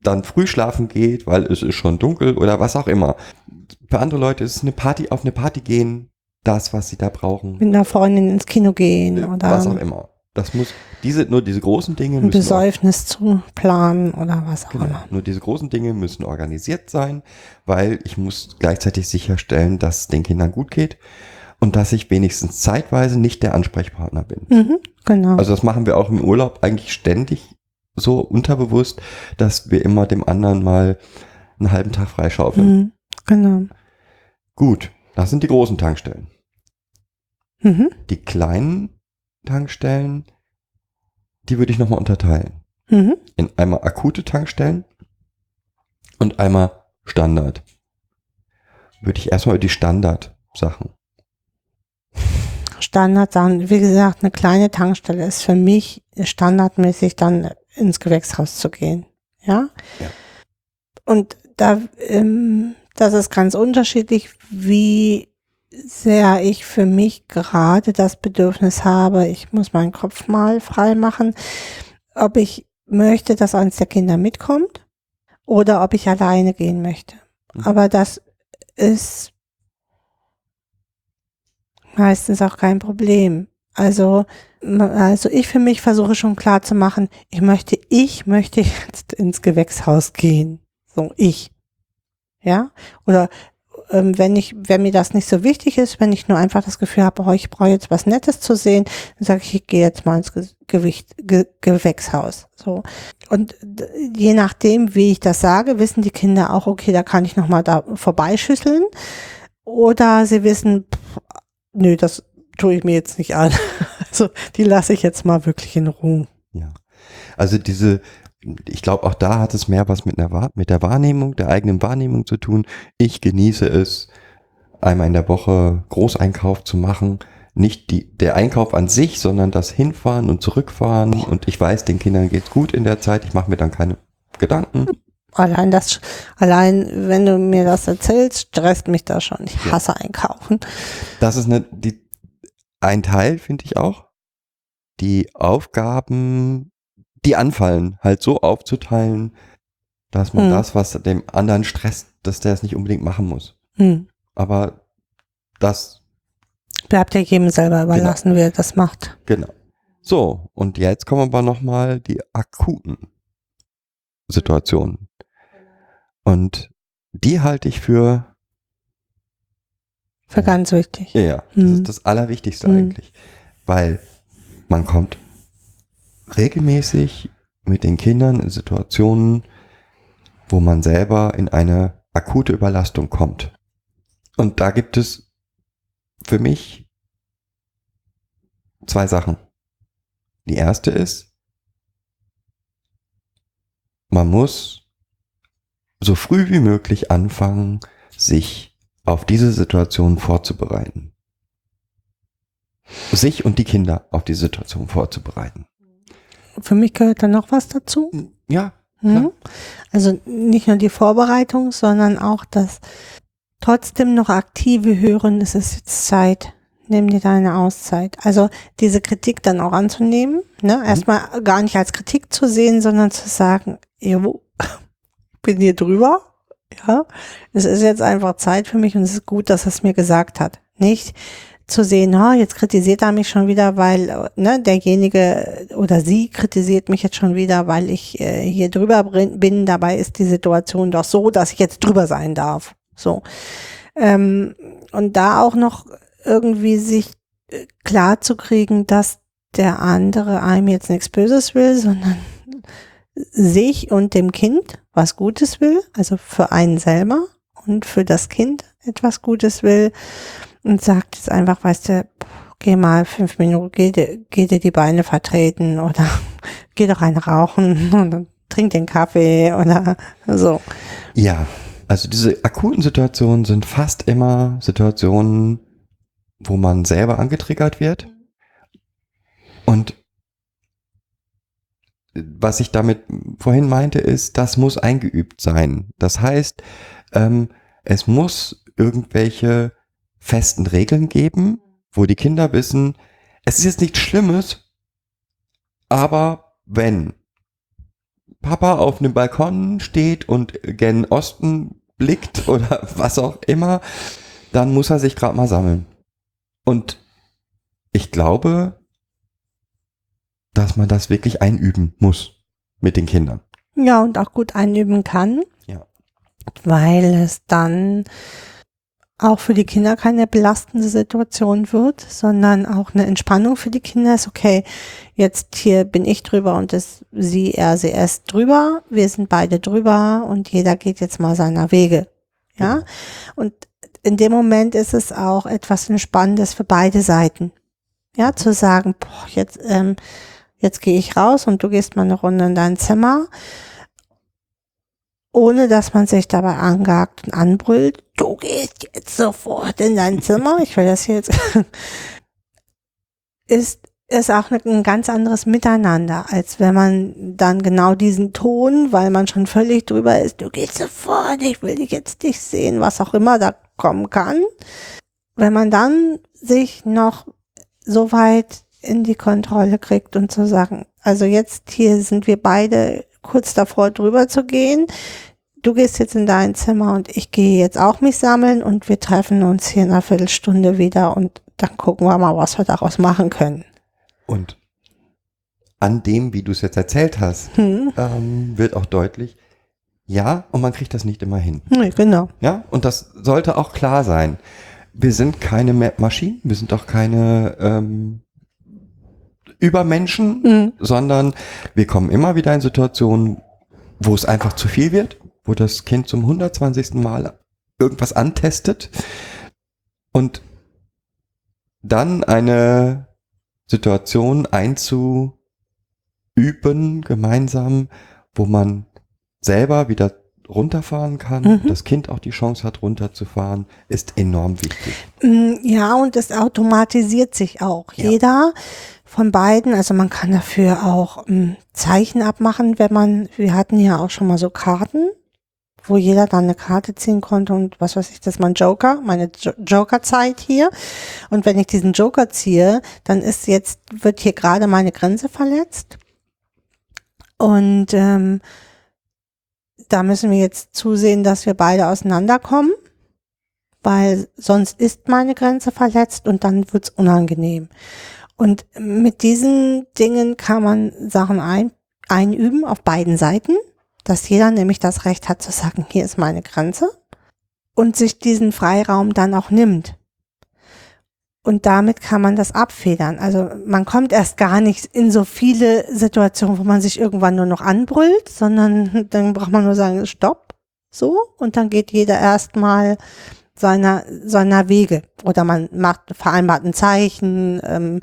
dann früh schlafen geht, weil es ist schon dunkel oder was auch immer. Für andere Leute ist es eine Party, auf eine Party gehen, das, was sie da brauchen, mit einer Freundin ins Kino gehen oder was auch immer. Das muss, diese, nur diese großen Dinge ein müssen Besäufnis zu planen oder was auch Genau. immer. Nur diese großen Dinge müssen organisiert sein, weil ich muss gleichzeitig sicherstellen, dass es den Kindern gut geht und dass ich wenigstens zeitweise nicht der Ansprechpartner bin. Mhm, genau. Also das machen wir auch im Urlaub eigentlich ständig so unterbewusst, dass wir immer dem anderen mal einen halben Tag freischaufeln. mhm, genau. Gut, das sind die großen Tankstellen. Mhm, Die kleinen Tankstellen, die würde ich nochmal unterteilen. mhm. in einmal akute Tankstellen und einmal Standard. Würde ich erstmal über die Standard-Sachen. Standardsachen, wie gesagt, eine kleine Tankstelle ist für mich standardmäßig dann ins Gewächshaus zu gehen. Ja. Ja. Und da, ähm, das ist ganz unterschiedlich, wie sehr ich für mich gerade das Bedürfnis habe, ich muss meinen Kopf mal frei machen, ob ich möchte, dass eines der Kinder mitkommt oder ob ich alleine gehen möchte. Mhm. Aber das ist meistens auch kein Problem. Also, also ich für mich versuche schon klar zu machen, ich möchte, ich möchte jetzt ins Gewächshaus gehen. So, ich. Ja? Oder ähm, wenn ich, wenn mir das nicht so wichtig ist, wenn ich nur einfach das Gefühl habe, oh, ich brauche jetzt was Nettes zu sehen, dann sage ich, ich gehe jetzt mal ins Ge Gewicht, Ge Gewächshaus. So. Und je nachdem, wie ich das sage, wissen die Kinder auch, okay, da kann ich nochmal da vorbeischüsseln. Oder sie wissen, pff, nö, das tue ich mir jetzt nicht an. Also die lasse ich jetzt mal wirklich in Ruhe. Ja. Also diese, ich glaube, auch da hat es mehr was mit, einer, mit der Wahrnehmung, der eigenen Wahrnehmung zu tun. Ich genieße es, einmal in der Woche Großeinkauf zu machen. Nicht die, der Einkauf an sich, sondern das Hinfahren und Zurückfahren. Und ich weiß, den Kindern geht's gut in der Zeit. Ich mache mir dann keine Gedanken. Allein das, allein wenn du mir das erzählst, stresst mich das schon. Ich Ja. hasse einkaufen. Das ist eine, die, ein Teil, finde ich auch. Die Aufgaben, die anfallen, halt so aufzuteilen, dass man Hm. das, was dem anderen stresst, dass der es nicht unbedingt machen muss. Hm. Aber das, Bleibt ja jedem selber überlassen, wie er das macht. genau. So, und jetzt kommen aber nochmal die akuten Situationen. Und die halte ich für, Für ganz wichtig. ja, ja, das Hm. ist das Allerwichtigste Hm. eigentlich. Weil man kommt regelmäßig mit den Kindern in Situationen, wo man selber in eine akute Überlastung kommt. Und da gibt es für mich zwei Sachen. Die erste ist, man muss so früh wie möglich anfangen, sich auf diese Situation vorzubereiten. Sich und die Kinder auf die Situation vorzubereiten. Für mich gehört da noch was dazu. Ja, Mhm. Also nicht nur die Vorbereitung, sondern auch das trotzdem noch aktive Hören, es ist jetzt Zeit, nimm dir deine Auszeit. Also diese Kritik dann auch anzunehmen, ne? erstmal gar nicht als Kritik zu sehen, sondern zu sagen, jo, bin hier drüber, ja, es ist jetzt einfach Zeit für mich und es ist gut, dass es mir gesagt hat. Nicht zu sehen, ha, jetzt kritisiert er mich schon wieder, weil ne, derjenige oder sie kritisiert mich jetzt schon wieder, weil ich äh, hier drüber bin. Dabei ist die Situation doch so, dass ich jetzt drüber sein darf. So. Ähm, und da auch noch irgendwie sich äh, klar zu kriegen, dass der andere einem jetzt nichts Böses will, sondern sich und dem Kind was Gutes will, also für einen selber und für das Kind etwas Gutes will und sagt jetzt einfach, weißt du, geh mal fünf Minuten, geh, dir- geh dir die Beine vertreten oder geh doch eine rauchen und trink den Kaffee oder so. Ja, also diese akuten Situationen sind fast immer Situationen, wo man selber angetriggert wird. Und was ich damit vorhin meinte, ist, das muss eingeübt sein. Das heißt, ähm, es muss irgendwelche festen Regeln geben, wo die Kinder wissen, es ist jetzt nichts Schlimmes, aber wenn Papa auf einem Balkon steht und gen Osten blickt oder was auch immer, dann muss er sich gerade mal sammeln. Und ich glaube, dass man das wirklich einüben muss mit den Kindern. Ja, und auch gut einüben kann. Ja. Weil es dann auch für die Kinder keine belastende Situation wird, sondern auch eine Entspannung für die Kinder ist, okay, jetzt hier bin ich drüber und ist sie, er, sie, es drüber. Wir sind beide drüber und jeder geht jetzt mal seiner Wege. Ja. Genau. Und in dem Moment ist es auch etwas Entspannendes für beide Seiten. Ja, zu sagen, boah, jetzt, ähm, jetzt gehe ich raus und du gehst mal eine Runde in dein Zimmer, ohne dass man sich dabei angagt und anbrüllt, du gehst jetzt sofort in dein Zimmer, ich will das jetzt, ist, ist auch ein ganz anderes Miteinander, als wenn man dann genau diesen Ton, weil man schon völlig drüber ist, du gehst sofort, ich will dich jetzt nicht sehen, was auch immer da kommen kann. Wenn man dann sich noch so weit in die Kontrolle kriegt und zu sagen, also jetzt hier sind wir beide kurz davor drüber zu gehen. Du gehst jetzt in dein Zimmer und ich gehe jetzt auch mich sammeln und wir treffen uns hier in einer Viertelstunde wieder und dann gucken wir mal, was wir daraus machen können. Und an dem, wie du es jetzt erzählt hast, Hm. ähm, wird auch deutlich, ja, und man kriegt das nicht immer hin. Nee, genau. Ja, und das sollte auch klar sein. Wir sind keine Ma- Maschinen, wir sind auch keine ähm, Übermenschen, Hm. sondern wir kommen immer wieder in Situationen, wo es einfach zu viel wird, wo das Kind zum 120. Mal irgendwas antestet. Und dann eine Situation einzuüben, gemeinsam, wo man selber wieder runterfahren kann, Mhm. das Kind auch die Chance hat, runterzufahren, ist enorm wichtig. Mm, Ja, und es automatisiert sich auch. Ja. Jeder von beiden, also man kann dafür auch mm, Zeichen abmachen, wenn man, wir hatten ja auch schon mal so Karten, wo jeder dann eine Karte ziehen konnte und was weiß ich, das ist mein Joker, meine Jo- Joker-Zeit hier. Und wenn ich diesen Joker ziehe, dann ist jetzt, wird hier gerade meine Grenze verletzt. Und ähm, da müssen wir jetzt zusehen, dass wir beide auseinanderkommen weil sonst ist meine Grenze verletzt und dann wird's unangenehm. Und mit diesen Dingen kann man Sachen ein, einüben auf beiden Seiten, dass jeder nämlich das Recht hat zu sagen, hier ist meine Grenze und sich diesen Freiraum dann auch nimmt. Und damit kann man das abfedern. Also man kommt erst gar nicht in so viele Situationen, wo man sich irgendwann nur noch anbrüllt, sondern dann braucht man nur sagen, stopp, so, und dann geht jeder erstmal seiner, seiner Wege. Oder man macht vereinbart ein Zeichen, ähm,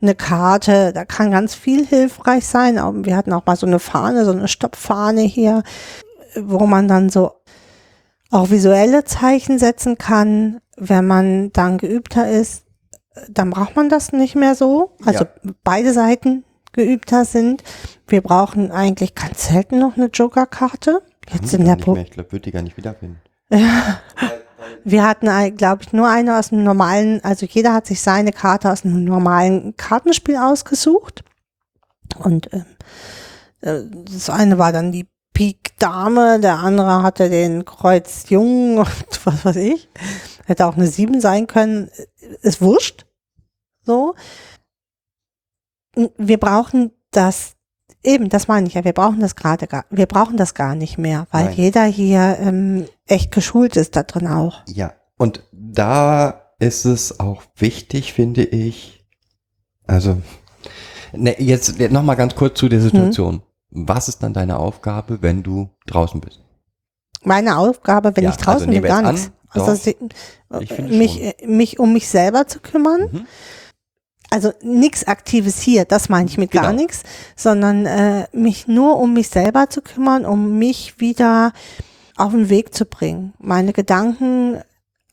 eine Karte, da kann ganz viel hilfreich sein. Wir hatten auch mal so eine Fahne, so eine Stoppfahne hier, wo man dann so auch visuelle Zeichen setzen kann. Wenn man dann geübter ist, dann braucht man das nicht mehr so. Also beide Seiten geübter sind. Wir brauchen eigentlich ganz selten noch eine Joker-Karte. Jetzt in der Pro mehr. Ich glaube, würde die gar nicht wiederfinden. wir hatten, glaube ich, nur eine aus dem normalen, also jeder hat sich seine Karte aus einem normalen Kartenspiel ausgesucht. Und ähm, äh, das eine war dann die Pik Dame, der andere hatte den Kreuz Jung und was weiß ich. Hätte auch eine Sieben sein können. Ist wurscht. So. Wir brauchen das, eben, das meine ich ja, wir brauchen das gerade gar, wir brauchen das gar nicht mehr, weil Nein. jeder hier ähm, echt geschult ist da drin auch. Ja, und da ist es auch wichtig, finde ich, also, ne, jetzt nochmal ganz kurz zu der Mhm. Situation. Was ist dann deine Aufgabe, wenn du draußen bist? Meine Aufgabe, wenn Ja, ich draußen also bin, gar nichts. an, Also doch. mich, mich um mich selber zu kümmern. Mhm. Also nichts Aktives hier, das meine ich mit gar Genau. nichts, sondern äh, mich nur um mich selber zu kümmern, um mich wieder auf den Weg zu bringen. Meine Gedanken,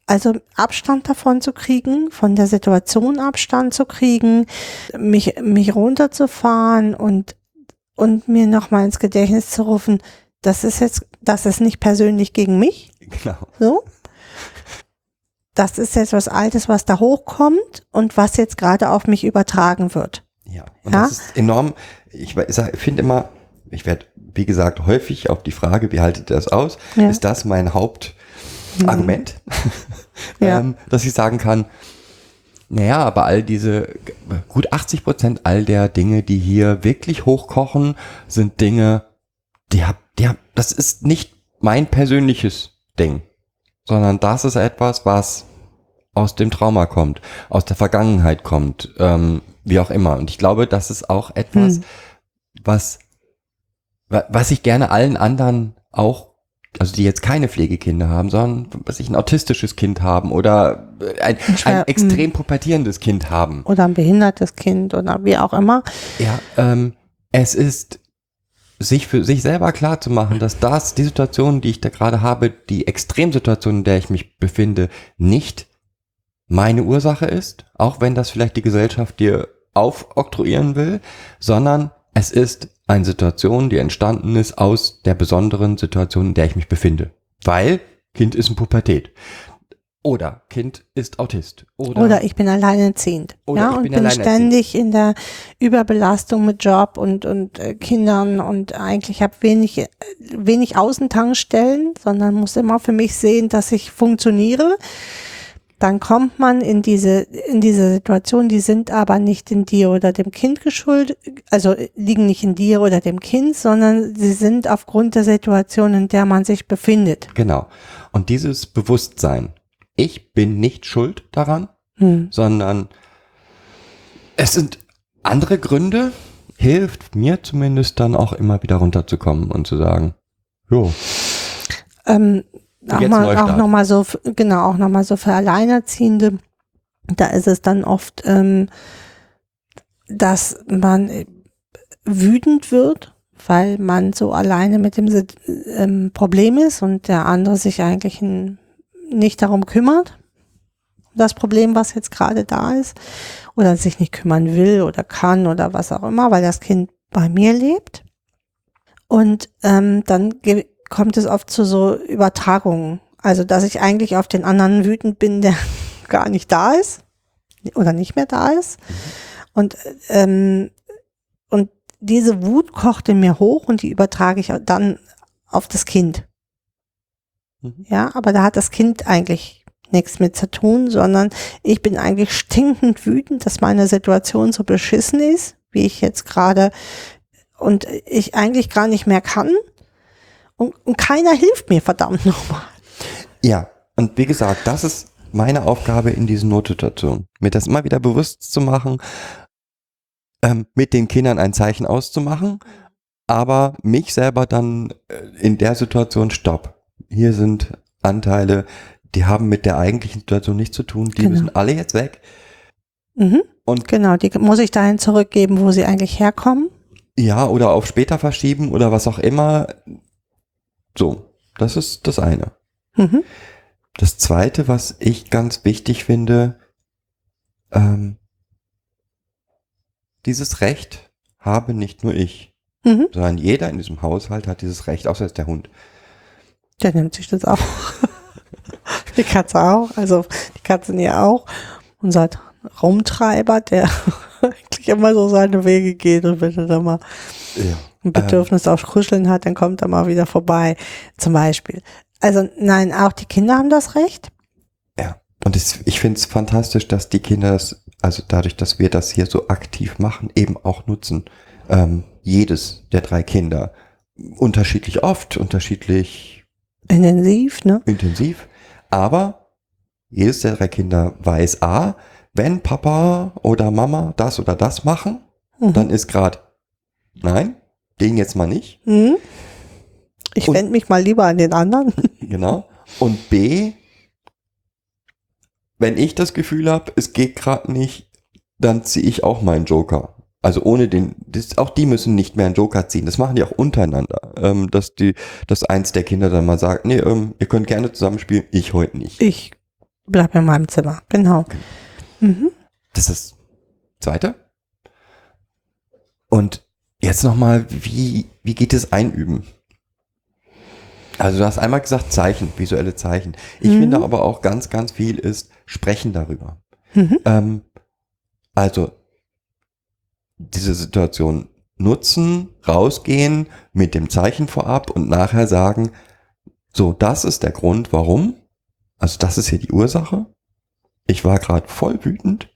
also Abstand davon zu kriegen, von der Situation Abstand zu kriegen, mich, mich runterzufahren und, und mir nochmal ins Gedächtnis zu rufen, das ist jetzt, das ist nicht persönlich gegen mich, Genau. so. Das ist jetzt was Altes, was da hochkommt und was jetzt gerade auf mich übertragen wird. Ja, und Ja? das ist enorm. Ich sag- finde immer, ich werde, wie gesagt, häufig auf die Frage, wie haltet ihr das aus, Ja. Mhm. ist das mein Hauptargument, Ja. ähm, dass ich sagen kann, naja, aber all diese, gut 80 Prozent all der Dinge, die hier wirklich hochkochen, sind Dinge, die hab, die hab, das ist nicht mein persönliches Ding, sondern das ist etwas, was aus dem Trauma kommt, aus der Vergangenheit kommt, ähm, wie auch immer. Und ich glaube, das ist auch etwas, Hm. was, wa- was ich gerne allen anderen auch, also die jetzt keine Pflegekinder haben, sondern was ich ein autistisches Kind haben oder ein, ein extrem pubertierendes Kind haben. Oder ein behindertes Kind oder wie auch immer. Ja, ähm, es ist sich für sich selber klar zu machen, dass das, die Situation, die ich da gerade habe, die Extremsituation, in der ich mich befinde, nicht meine Ursache ist, auch wenn das vielleicht die Gesellschaft dir aufoktroyieren will, sondern es ist eine Situation, die entstanden ist aus der besonderen Situation, in der ich mich befinde. Weil Kind ist in Pubertät. Oder Kind ist Autist. Oder, Oder ich bin alleinerziehend. Oder ja, ich und bin bin, ständig in der Überbelastung mit Job und, und äh, Kindern und eigentlich habe wenig, äh, wenig Außentankstellen, sondern muss immer für mich sehen, dass ich funktioniere. Dann kommt man in diese, in diese Situation, die sind aber nicht in dir oder dem Kind geschuldet, also liegen nicht in dir oder dem Kind, sondern sie sind aufgrund der Situation, in der man sich befindet. Genau. Und dieses Bewusstsein, ich bin nicht schuld daran, Hm. sondern es sind andere Gründe, hilft mir zumindest dann auch immer wieder runterzukommen und zu sagen, jo, Ähm, auch mal, auch noch mal so, genau, auch noch mal so für Alleinerziehende. Da ist es dann oft, ähm, dass man äh, wütend wird, weil man so alleine mit dem ähm, Problem ist und der andere sich eigentlich n- nicht darum kümmert. Das Problem, was jetzt gerade da ist, oder sich nicht kümmern will oder kann oder was auch immer, weil das Kind bei mir lebt. Und ähm, dann kommt es oft zu so Übertragungen. Also, dass ich eigentlich auf den anderen wütend bin, der gar nicht da ist oder nicht mehr da ist. Und, ähm, und diese Wut kocht in mir hoch und die übertrage ich dann auf das Kind. Mhm. Ja, aber da hat das Kind eigentlich nichts mit zu tun, sondern ich bin eigentlich stinkend wütend, dass meine Situation so beschissen ist, wie ich jetzt gerade und ich eigentlich gar nicht mehr kann. Und, und keiner hilft mir, verdammt nochmal. Ja, und wie gesagt, das ist meine Aufgabe in diesen Notsituationen. Mir das immer wieder bewusst zu machen, ähm, mit den Kindern ein Zeichen auszumachen, aber mich selber dann äh, in der Situation, stopp. Hier sind Anteile, die haben mit der eigentlichen Situation nichts zu tun, die Genau. müssen alle jetzt weg. Mhm. Und Genau, die muss ich dahin zurückgeben, wo sie eigentlich herkommen. ja, oder auf später verschieben oder was auch immer. So, das ist das eine. Mhm. Das zweite, was ich ganz wichtig finde, ähm, dieses Recht habe nicht nur ich, Mhm. sondern jeder in diesem Haushalt hat dieses Recht, außer jetzt der Hund. Der nimmt sich das auch. die Katze auch, also die Katze ja auch. Unser Raumtreiber, der eigentlich immer so seine Wege geht und wenn er dann mal Ja. ein Bedürfnis auf Kuscheln hat, dann kommt er mal wieder vorbei, zum Beispiel. Also nein, auch die Kinder haben das Recht. Ja. Und es, ich finde es fantastisch, dass die Kinder das, also dadurch, dass wir das hier so aktiv machen, eben auch nutzen. Ähm, jedes der drei Kinder. Unterschiedlich oft, unterschiedlich Intensiv, ne? intensiv. Aber jedes der drei Kinder weiß A, wenn Papa oder Mama das oder das machen, Mhm. dann ist gerade, nein, den jetzt mal nicht. Mhm. Ich wende mich mal lieber an den anderen. Genau. Und B, wenn ich das Gefühl habe, es geht gerade nicht, dann ziehe ich auch meinen Joker. Also ohne den, das, auch die müssen nicht mehr einen Joker ziehen. Das machen die auch untereinander. Ähm, dass die, dass eins der Kinder dann mal sagt, nee, ähm, ihr könnt gerne zusammenspielen, ich heute nicht. Ich bleib in meinem Zimmer, genau. Mhm. Das ist zweite. Und jetzt nochmal, wie, wie geht es einüben? Also du hast einmal gesagt Zeichen, visuelle Zeichen. Ich Mhm. finde aber auch ganz, ganz viel ist Sprechen darüber. Mhm. Ähm, also diese Situation nutzen, rausgehen mit dem Zeichen vorab und nachher sagen, so, das ist der Grund, warum. Also das ist hier die Ursache. Ich war gerade voll wütend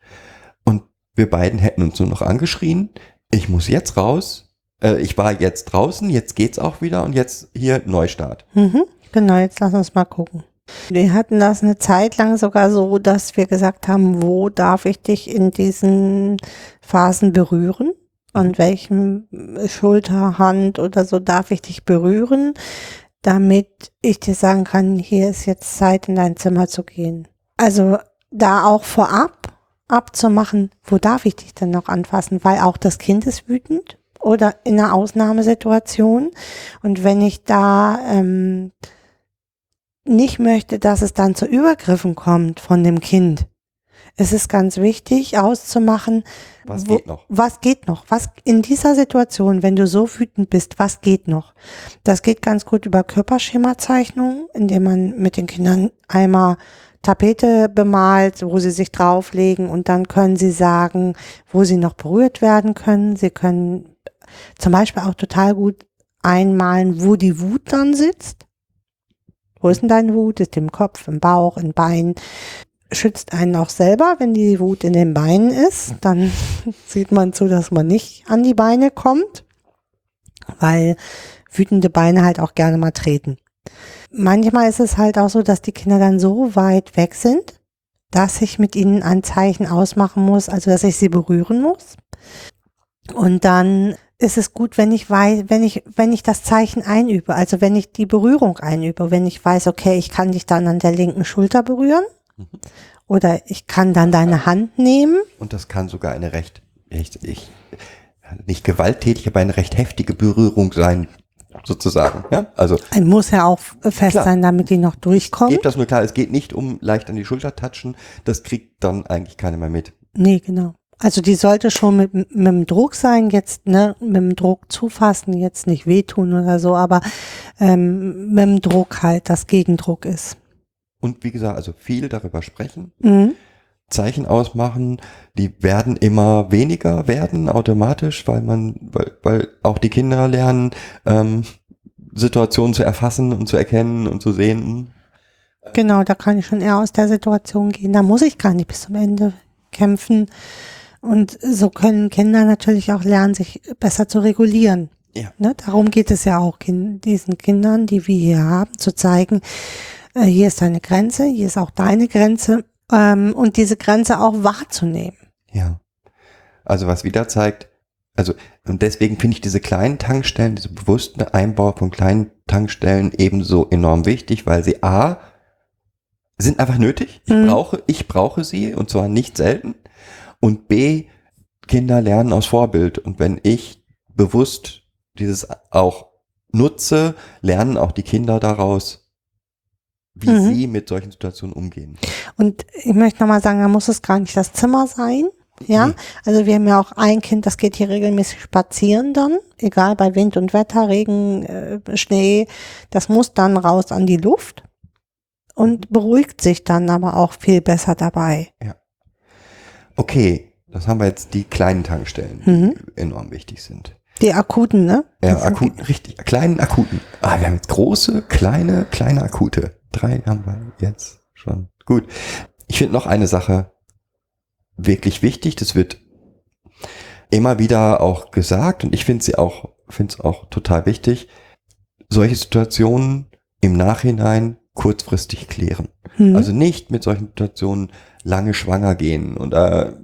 und wir beiden hätten uns nur noch angeschrien. Ich muss jetzt raus. Äh, ich war jetzt draußen, jetzt geht's auch wieder und jetzt hier Neustart. Mhm. Genau, jetzt lass uns mal gucken. Wir hatten das eine Zeit lang sogar so, dass wir gesagt haben, wo darf ich dich in diesen Phasen berühren? An welchem Schulter, Hand oder so darf ich dich berühren, damit ich dir sagen kann, hier ist jetzt Zeit, in dein Zimmer zu gehen. Also da auch vorab abzumachen, wo darf ich dich denn noch anfassen, weil auch das Kind ist wütend oder in einer Ausnahmesituation. Und wenn ich da ähm, nicht möchte, dass es dann zu Übergriffen kommt von dem Kind, es ist ganz wichtig auszumachen, Was wo- geht noch? was geht noch? Was in dieser Situation, wenn du so wütend bist, was geht noch? Das geht ganz gut über Körperschemazeichnungen, indem man mit den Kindern einmal Tapete bemalt, wo sie sich drauflegen und dann können sie sagen, wo sie noch berührt werden können. Sie können zum Beispiel auch total gut einmalen, wo die Wut dann sitzt. Wo ist denn deine Wut? Ist im Kopf, im Bauch, im Bein? Schützt einen auch selber, wenn die Wut in den Beinen ist. Dann sieht man zu, dass man nicht an die Beine kommt, weil wütende Beine halt auch gerne mal treten. Manchmal ist es halt auch so, dass die Kinder dann so weit weg sind, dass ich mit ihnen ein Zeichen ausmachen muss, also dass ich sie berühren muss. Und dann ist es gut, wenn ich weiß, wenn ich, wenn ich das Zeichen einübe, also wenn ich die Berührung einübe, wenn ich weiß, okay, ich kann dich dann an der linken Schulter berühren Oder ich kann dann deine Hand nehmen. Und das kann sogar eine recht, ich, ich, nicht gewalttätig, aber eine recht heftige Berührung sein, sozusagen. Ja, also Ein muss ja auch fest Klar. sein, damit die noch durchkommen. gebt das nur klar. Es geht nicht um leicht an die Schulter touchen. Das kriegt dann eigentlich keiner mehr mit. Nee, genau. Also die sollte schon mit, mit dem Druck sein, jetzt, ne, mit dem Druck zufassen, jetzt nicht wehtun oder so, aber ähm, mit dem Druck halt, das Gegendruck ist. Und wie gesagt, also viel darüber sprechen. Mhm. Zeichen ausmachen, die werden immer weniger werden automatisch, weil man, weil, weil auch die Kinder lernen, ähm, Situationen zu erfassen und zu erkennen und zu sehen. Genau, da kann ich schon eher aus der Situation gehen. Da muss ich gar nicht bis zum Ende kämpfen. Und so können Kinder natürlich auch lernen, sich besser zu regulieren. Ja. Ne? Darum geht es ja auch, diesen Kindern, die wir hier haben, zu zeigen, äh, hier ist deine Grenze, hier ist auch deine Grenze ähm, und diese Grenze auch wahrzunehmen. Ja. Also was wieder zeigt, also und deswegen finde ich diese kleinen Tankstellen, diese bewussten Einbau von kleinen Tankstellen ebenso enorm wichtig, weil sie A sind einfach nötig. Ich Mhm. brauche, ich brauche sie und zwar nicht selten. Und B, Kinder lernen aus Vorbild. Und wenn ich bewusst dieses auch nutze, lernen auch die Kinder daraus, wie Mhm. sie mit solchen Situationen umgehen. Und ich möchte nochmal sagen, da muss es gar nicht das Zimmer sein. Ja, Nee. also wir haben ja auch ein Kind, das geht hier regelmäßig spazieren dann, egal bei Wind und Wetter, Regen, äh, Schnee, das muss dann raus an die Luft und beruhigt sich dann aber auch viel besser dabei. Okay, das haben wir jetzt die kleinen Tankstellen, die Mhm. enorm wichtig sind. Die akuten, ne? Ja, akuten, richtig, kleinen akuten. Ah, wir haben jetzt große, kleine, kleine akute. Drei haben wir jetzt schon. Gut. Ich finde noch eine Sache wirklich wichtig. Das wird immer wieder auch gesagt und ich finde sie auch, finde es auch total wichtig. Solche Situationen im Nachhinein kurzfristig klären. die- Mhm. Also nicht mit solchen Situationen lange schwanger gehen oder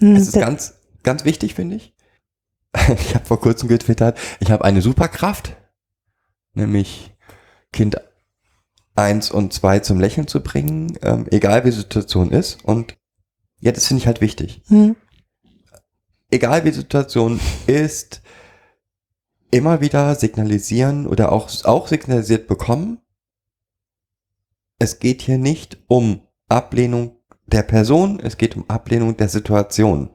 Mhm. es ist ganz, ganz wichtig, finde ich. Ich habe vor kurzem getwittert, ich habe eine Superkraft, nämlich Kind eins und zwei zum Lächeln zu bringen, ähm, egal wie die Situation ist. Und ja, das finde ich halt wichtig. Mhm. Egal wie die Situation ist, immer wieder signalisieren oder auch, auch signalisiert bekommen, es geht hier nicht um Ablehnung der Person, es geht um Ablehnung der Situation.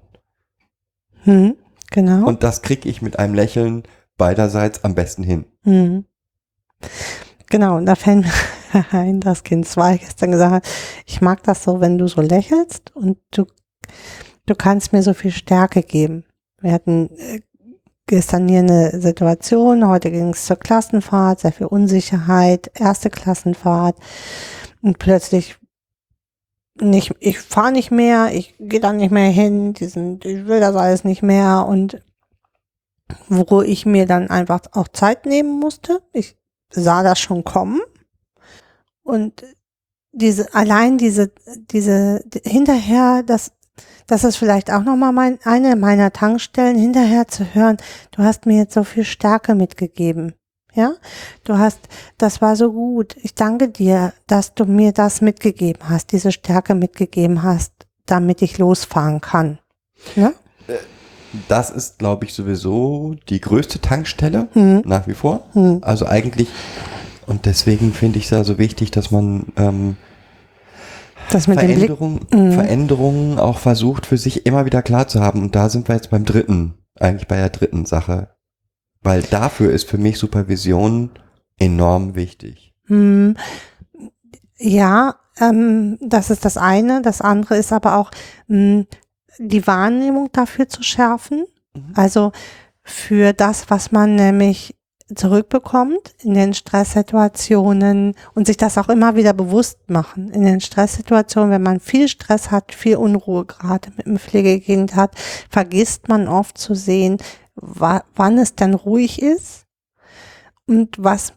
Mhm. Genau. Und das kriege ich mit einem Lächeln beiderseits am besten hin. Mhm. Genau, und da fällt mir ein, dass Kind 2 gestern gesagt hat, ich mag das so, wenn du so lächelst und du, du kannst mir so viel Stärke geben. Wir hatten äh, gestern hier eine Situation, heute ging es zur Klassenfahrt, sehr viel Unsicherheit, erste Klassenfahrt und plötzlich nicht, ich fahre nicht mehr, ich gehe da nicht mehr hin, diesen, ich will das alles nicht mehr und wo ich mir dann einfach auch Zeit nehmen musste. Ich sah das schon kommen und diese allein diese diese hinterher das das ist vielleicht auch noch mal mein, eine meiner Tankstellen hinterher zu hören. Du hast mir jetzt so viel Stärke mitgegeben. Ja, du hast, das war so gut. Ich danke dir, dass du mir das mitgegeben hast, diese Stärke mitgegeben hast, damit ich losfahren kann. Ja? Das ist, glaube ich, sowieso die größte Tankstelle Hm, nach wie vor. hm, Also eigentlich, und deswegen finde ich es ja so wichtig, dass man ähm, das mit. Veränderungen, Mhm. Veränderungen auch versucht für sich immer wieder klar zu haben. Und da sind wir jetzt beim dritten, eigentlich bei der dritten Sache. Weil dafür ist für mich Supervision enorm wichtig. Hm, ja, ähm, das ist das eine. Das andere ist aber auch mh, die Wahrnehmung dafür zu schärfen. Mhm. Also für das, was man nämlich zurückbekommt in den Stresssituationen und sich das auch immer wieder bewusst machen. In den Stresssituationen, wenn man viel Stress hat, viel Unruhe gerade mit dem Pflegekind hat, vergisst man oft zu sehen, wann es dann ruhig ist und was,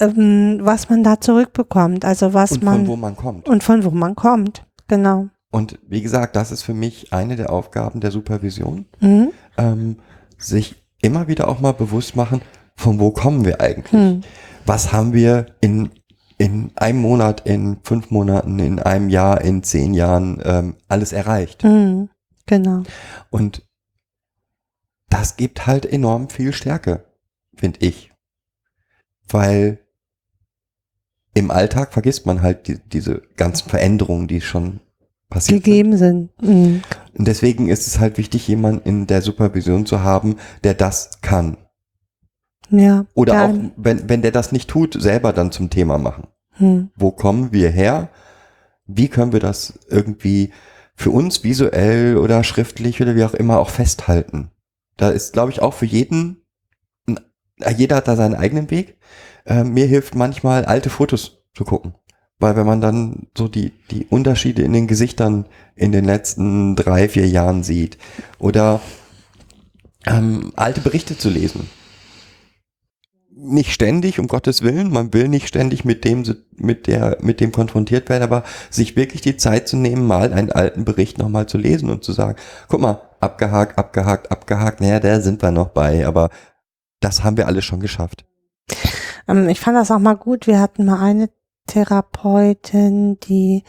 ähm, was man da zurückbekommt. Also was Und man von wo man kommt. und von wo man kommt. Genau. Und wie gesagt, das ist für mich eine der Aufgaben der Supervision, Mhm. ähm, sich immer wieder auch mal bewusst machen, von wo kommen wir eigentlich? Hm. Was haben wir in in einem Monat, in fünf Monaten, in einem Jahr, in zehn Jahren ähm, alles erreicht. Mhm. Genau. Und das gibt halt enorm viel Stärke, finde ich. Weil im Alltag vergisst man halt die, diese ganzen Veränderungen, die schon passiert sind. Gegeben sind. Mhm. Und deswegen ist es halt wichtig, jemanden in der Supervision zu haben, der das kann. Ja. Oder auch, wenn, wenn der das nicht tut, selber dann zum Thema machen. Hm. Wo kommen wir her? Wie können wir das irgendwie für uns visuell oder schriftlich oder wie auch immer auch festhalten? Da ist, glaube ich, auch für jeden, ein- jeder hat da seinen eigenen Weg. Äh, mir hilft manchmal, alte Fotos zu gucken. Weil wenn man dann so die, die Unterschiede in den Gesichtern in den letzten drei, vier Jahren sieht oder ähm, alte Berichte zu lesen. Nicht ständig, um Gottes Willen, man will nicht ständig mit dem, mit der, mit dem konfrontiert werden, aber sich wirklich die Zeit zu nehmen, mal einen alten Bericht nochmal zu lesen und zu sagen, guck mal, abgehakt, abgehakt, abgehakt, naja, da sind wir noch bei, aber das haben wir alles schon geschafft. Ähm, ich fand das auch mal gut. Wir hatten mal eine Therapeutin, die,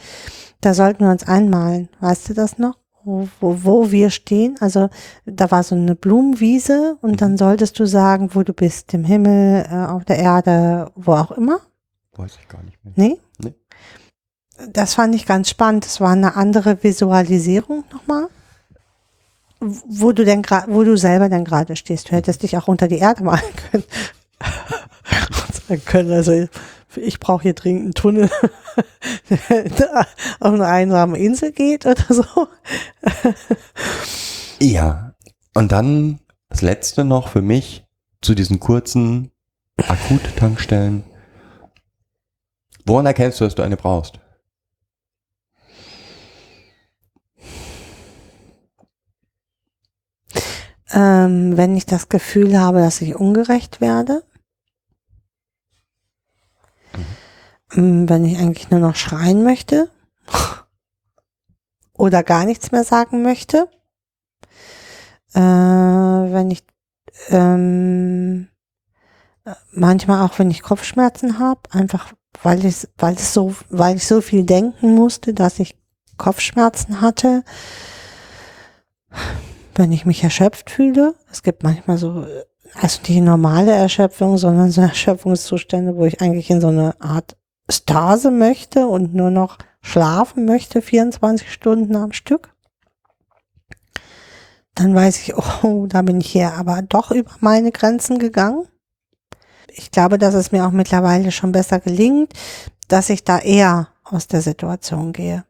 da sollten wir uns einmalen. Weißt du das noch? Wo, wo, wir stehen. Also da war so eine Blumenwiese und dann solltest du sagen, wo du bist. Im Himmel, äh, auf der Erde, wo auch immer. Weiß ich gar nicht mehr. Nee? Nee. Das fand ich ganz spannend. Das war eine andere Visualisierung nochmal. Wo du denn gerade, wo du selber denn gerade stehst. Du hättest dich auch unter die Erde malen können. Und sagen können, also ich brauche hier dringend einen Tunnel, der auf eine einsame Insel geht oder so. Ja. Und dann das letzte noch für mich zu diesen kurzen Akuttankstellen. Woran erkennst du, dass du eine brauchst? Ähm, wenn ich das Gefühl habe, dass ich ungerecht werde. Ähm, Wenn ich eigentlich nur noch schreien möchte. Oder gar nichts mehr sagen möchte. Äh, wenn ich ähm, äh, manchmal auch wenn ich Kopfschmerzen habe, einfach weil ich weil es so weil ich so viel denken musste, dass ich Kopfschmerzen hatte wenn ich mich erschöpft fühle. Es gibt manchmal so, äh, also nicht normale Erschöpfung, sondern so Erschöpfungszustände, wo ich eigentlich in so eine Art Stase möchte und nur noch schlafen möchte, 24 Stunden am Stück. Dann weiß ich, oh, da bin ich hier aber doch über meine Grenzen gegangen. Ich glaube, dass es mir auch mittlerweile schon besser gelingt, dass ich da eher aus der Situation gehe.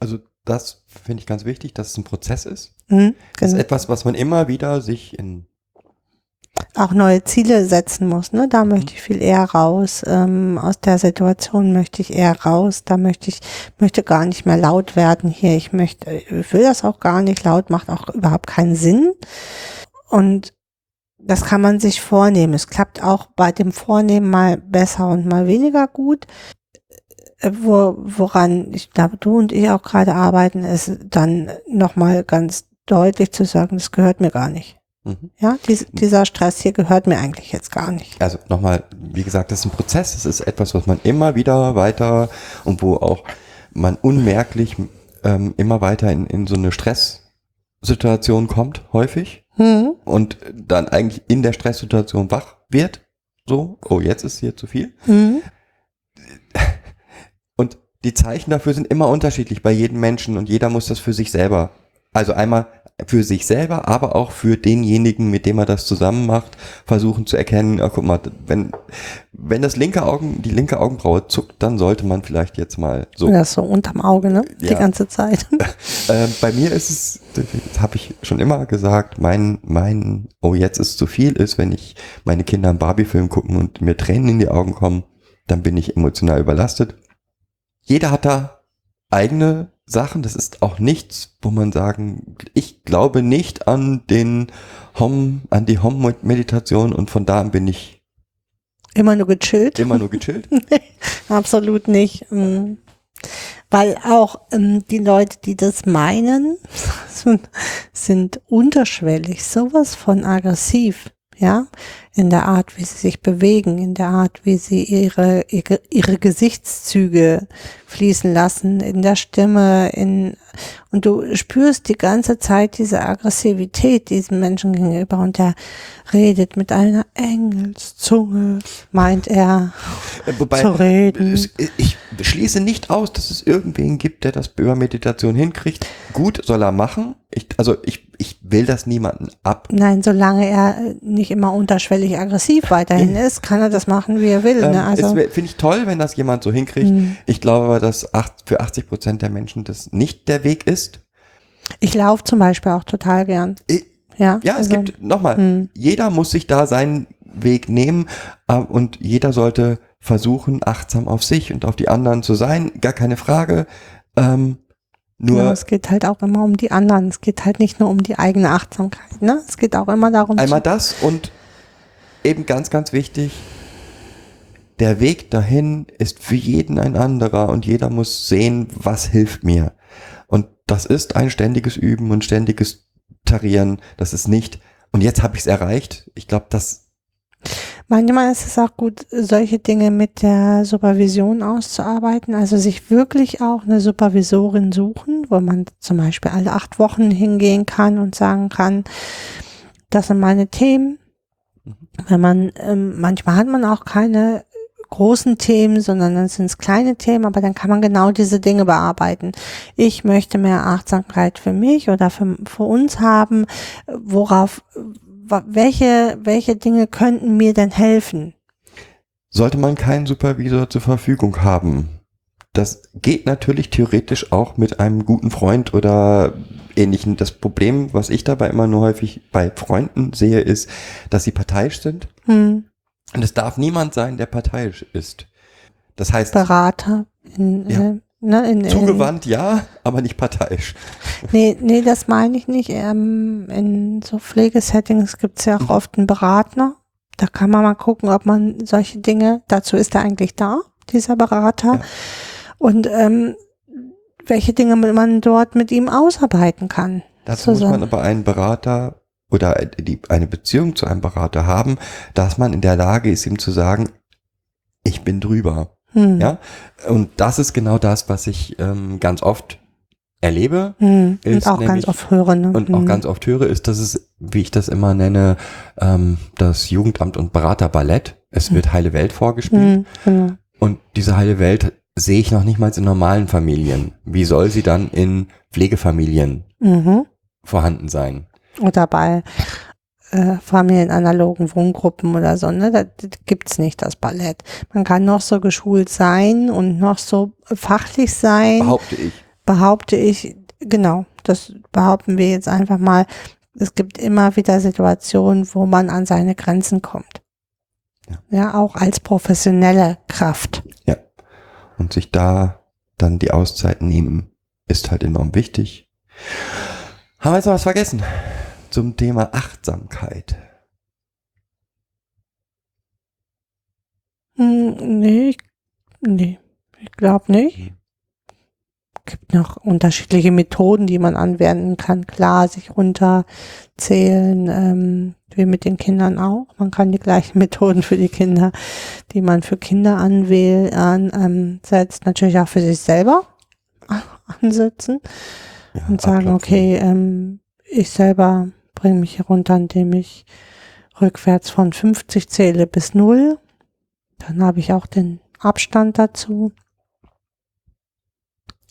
Also das finde ich ganz wichtig, dass es ein Prozess ist. Hm, Das ist genau. etwas, was man immer wieder sich in auch neue Ziele setzen muss. Ne? Da möchte ich viel eher raus. Ähm, aus der Situation möchte ich eher raus. Da möchte ich möchte gar nicht mehr laut werden hier. Ich möchte, ich will das auch gar nicht. Laut macht auch überhaupt keinen Sinn. Und das kann man sich vornehmen. Es klappt auch bei dem Vornehmen mal besser und mal weniger gut. Äh, Wo, woran ich glaube, du und ich auch gerade arbeiten, ist dann nochmal ganz deutlich zu sagen, das gehört mir gar nicht. Mhm. Ja, dies, dieser Stress hier gehört mir eigentlich jetzt gar nicht. Also nochmal, wie gesagt, das ist ein Prozess, es ist etwas, was man immer wieder weiter und wo auch man unmerklich ähm, immer weiter in, in so eine Stresssituation kommt, häufig, Hm. und dann eigentlich in der Stresssituation wach wird. So, oh, jetzt ist hier zu viel. Hm. Und die Zeichen dafür sind immer unterschiedlich bei jedem Menschen und jeder muss das für sich selber. Also einmal für sich selber, aber auch für denjenigen, mit dem er das zusammen macht, versuchen zu erkennen, ah, guck mal, wenn, wenn das linke Augen, die linke Augenbraue zuckt, dann sollte man vielleicht jetzt mal so. Das ist so unterm Auge, ne? Die Ja. ganze Zeit. Äh, bei mir ist es, das habe ich schon immer gesagt, mein, mein, oh, jetzt ist zu viel ist, wenn ich meine Kinder einen Barbie-Film gucken und mir Tränen in die Augen kommen, dann bin ich emotional überlastet. Jeder hat da eigene Sachen. Das ist auch nichts, wo man sagen, ich glaube nicht an den Hom, an die Hom-Meditation und von da an bin ich Immer nur gechillt. immer nur gechillt. Absolut nicht. Mm. Weil auch ähm, die Leute, die das meinen, sind, sind unterschwellig sowas von aggressiv. Ja, in der Art, wie sie sich bewegen, in der Art, wie sie ihre, ihre, ihre Gesichtszüge fließen lassen, in der Stimme, in, und du spürst die ganze Zeit diese Aggressivität diesem Menschen gegenüber und der redet mit einer Engelszunge, meint er, Äh, Wobei, zu reden. ich schließe nicht aus, dass es irgendwen gibt, der das über Meditation hinkriegt. Gut, soll er machen. Ich, also ich, ich will das niemanden ab. Nein, solange er nicht immer unterschwellig aggressiv weiterhin ist, kann er das machen, wie er will. Ähm, ne? Also, es Finde ich toll, wenn das jemand so hinkriegt. Mhm. Ich glaube aber, dass acht, für 80 Prozent der Menschen das nicht der Weg ist. ich laufe zum Beispiel auch total gern. Ich- Ja, Ja, es also, gibt, nochmal, Mhm. jeder muss sich da seinen Weg nehmen äh, und jeder sollte versuchen, achtsam auf sich und auf die anderen zu sein. Gar keine Frage. Ähm, nur ja, es geht halt auch immer um die anderen. Es geht halt nicht nur um die eigene Achtsamkeit. Ne? Es geht auch immer darum, einmal zu, das und eben ganz, ganz wichtig, der Weg dahin ist für jeden ein anderer und jeder muss sehen, was hilft mir. Und das ist ein ständiges Üben und ständiges Tarieren. Das ist nicht, und jetzt habe ich es erreicht. Ich glaube, das manchmal ist es auch gut, solche Dinge mit der Supervision auszuarbeiten. Also sich wirklich auch eine Supervisorin suchen, wo man zum Beispiel alle acht Wochen hingehen kann und sagen kann, das sind meine Themen. Wenn man, ähm, manchmal hat man auch keine großen Themen, sondern dann sind es kleine Themen, aber dann kann man genau diese Dinge bearbeiten. Ich möchte mehr Achtsamkeit für mich oder für, für uns haben. Worauf, welche, welche Dinge könnten mir denn helfen? sollte man keinen Supervisor zur Verfügung haben. Das geht natürlich theoretisch auch mit einem guten Freund oder ähnlichen. Das Problem, was ich dabei immer nur häufig bei Freunden sehe, ist, dass sie parteiisch sind. Hm, Und es darf niemand sein, der parteiisch ist. Das heißt, Berater. In, Ja. äh, ne, in, in, zugewandt ja, aber nicht parteiisch. Nee, nee, das meine ich nicht. Ähm, in so Pflegesettings gibt es ja auch oft einen Berater. Da kann man mal gucken, ob man solche Dinge, dazu ist er eigentlich da, dieser Berater. Ja. Und ähm, welche Dinge man dort mit ihm ausarbeiten kann. Dazu muss Zusammen. man aber einen Berater oder die, eine Beziehung zu einem Berater haben, dass man in der Lage ist, ihm zu sagen, ich bin drüber. Hm. Ja, und das ist genau das, was ich ähm, ganz oft erlebe Hm. Und auch ganz nämlich- oft höre. Ne? und Hm. auch ganz oft höre, ist, dass es, wie ich das immer nenne, ähm, das Jugendamt und Beraterballett. Es wird heile Welt vorgespielt Hm, genau. und diese heile Welt sehe ich noch nicht mal in normalen Familien. Wie soll sie dann in Pflegefamilien Mhm. vorhanden sein? Oder bei äh, familienanalogen Wohngruppen oder so, ne? Da, gibt's nicht das Ballett. Man kann noch so geschult sein und noch so fachlich sein. Behaupte ich. behaupte ich, genau, das behaupten wir jetzt einfach mal. Es gibt immer wieder Situationen, wo man an seine Grenzen kommt. Ja. Ja, auch als professionelle Kraft. Und sich da dann die Auszeit nehmen, ist halt enorm wichtig. Haben wir jetzt noch was vergessen? Zum Thema Achtsamkeit. Hm, nee, nee, ich glaube nicht. Gibt noch unterschiedliche Methoden, die man anwenden kann. Klar, sich runterzählen, ähm, wie mit den Kindern auch. Man kann die gleichen Methoden für die Kinder, die man für Kinder anwählt, an, ähm, setzt, natürlich auch für sich selber ansetzen Ja, und sagen, okay, ähm, ich selber bringe mich hier runter, indem ich rückwärts von 50 zähle bis 0. Dann habe ich auch den Abstand dazu.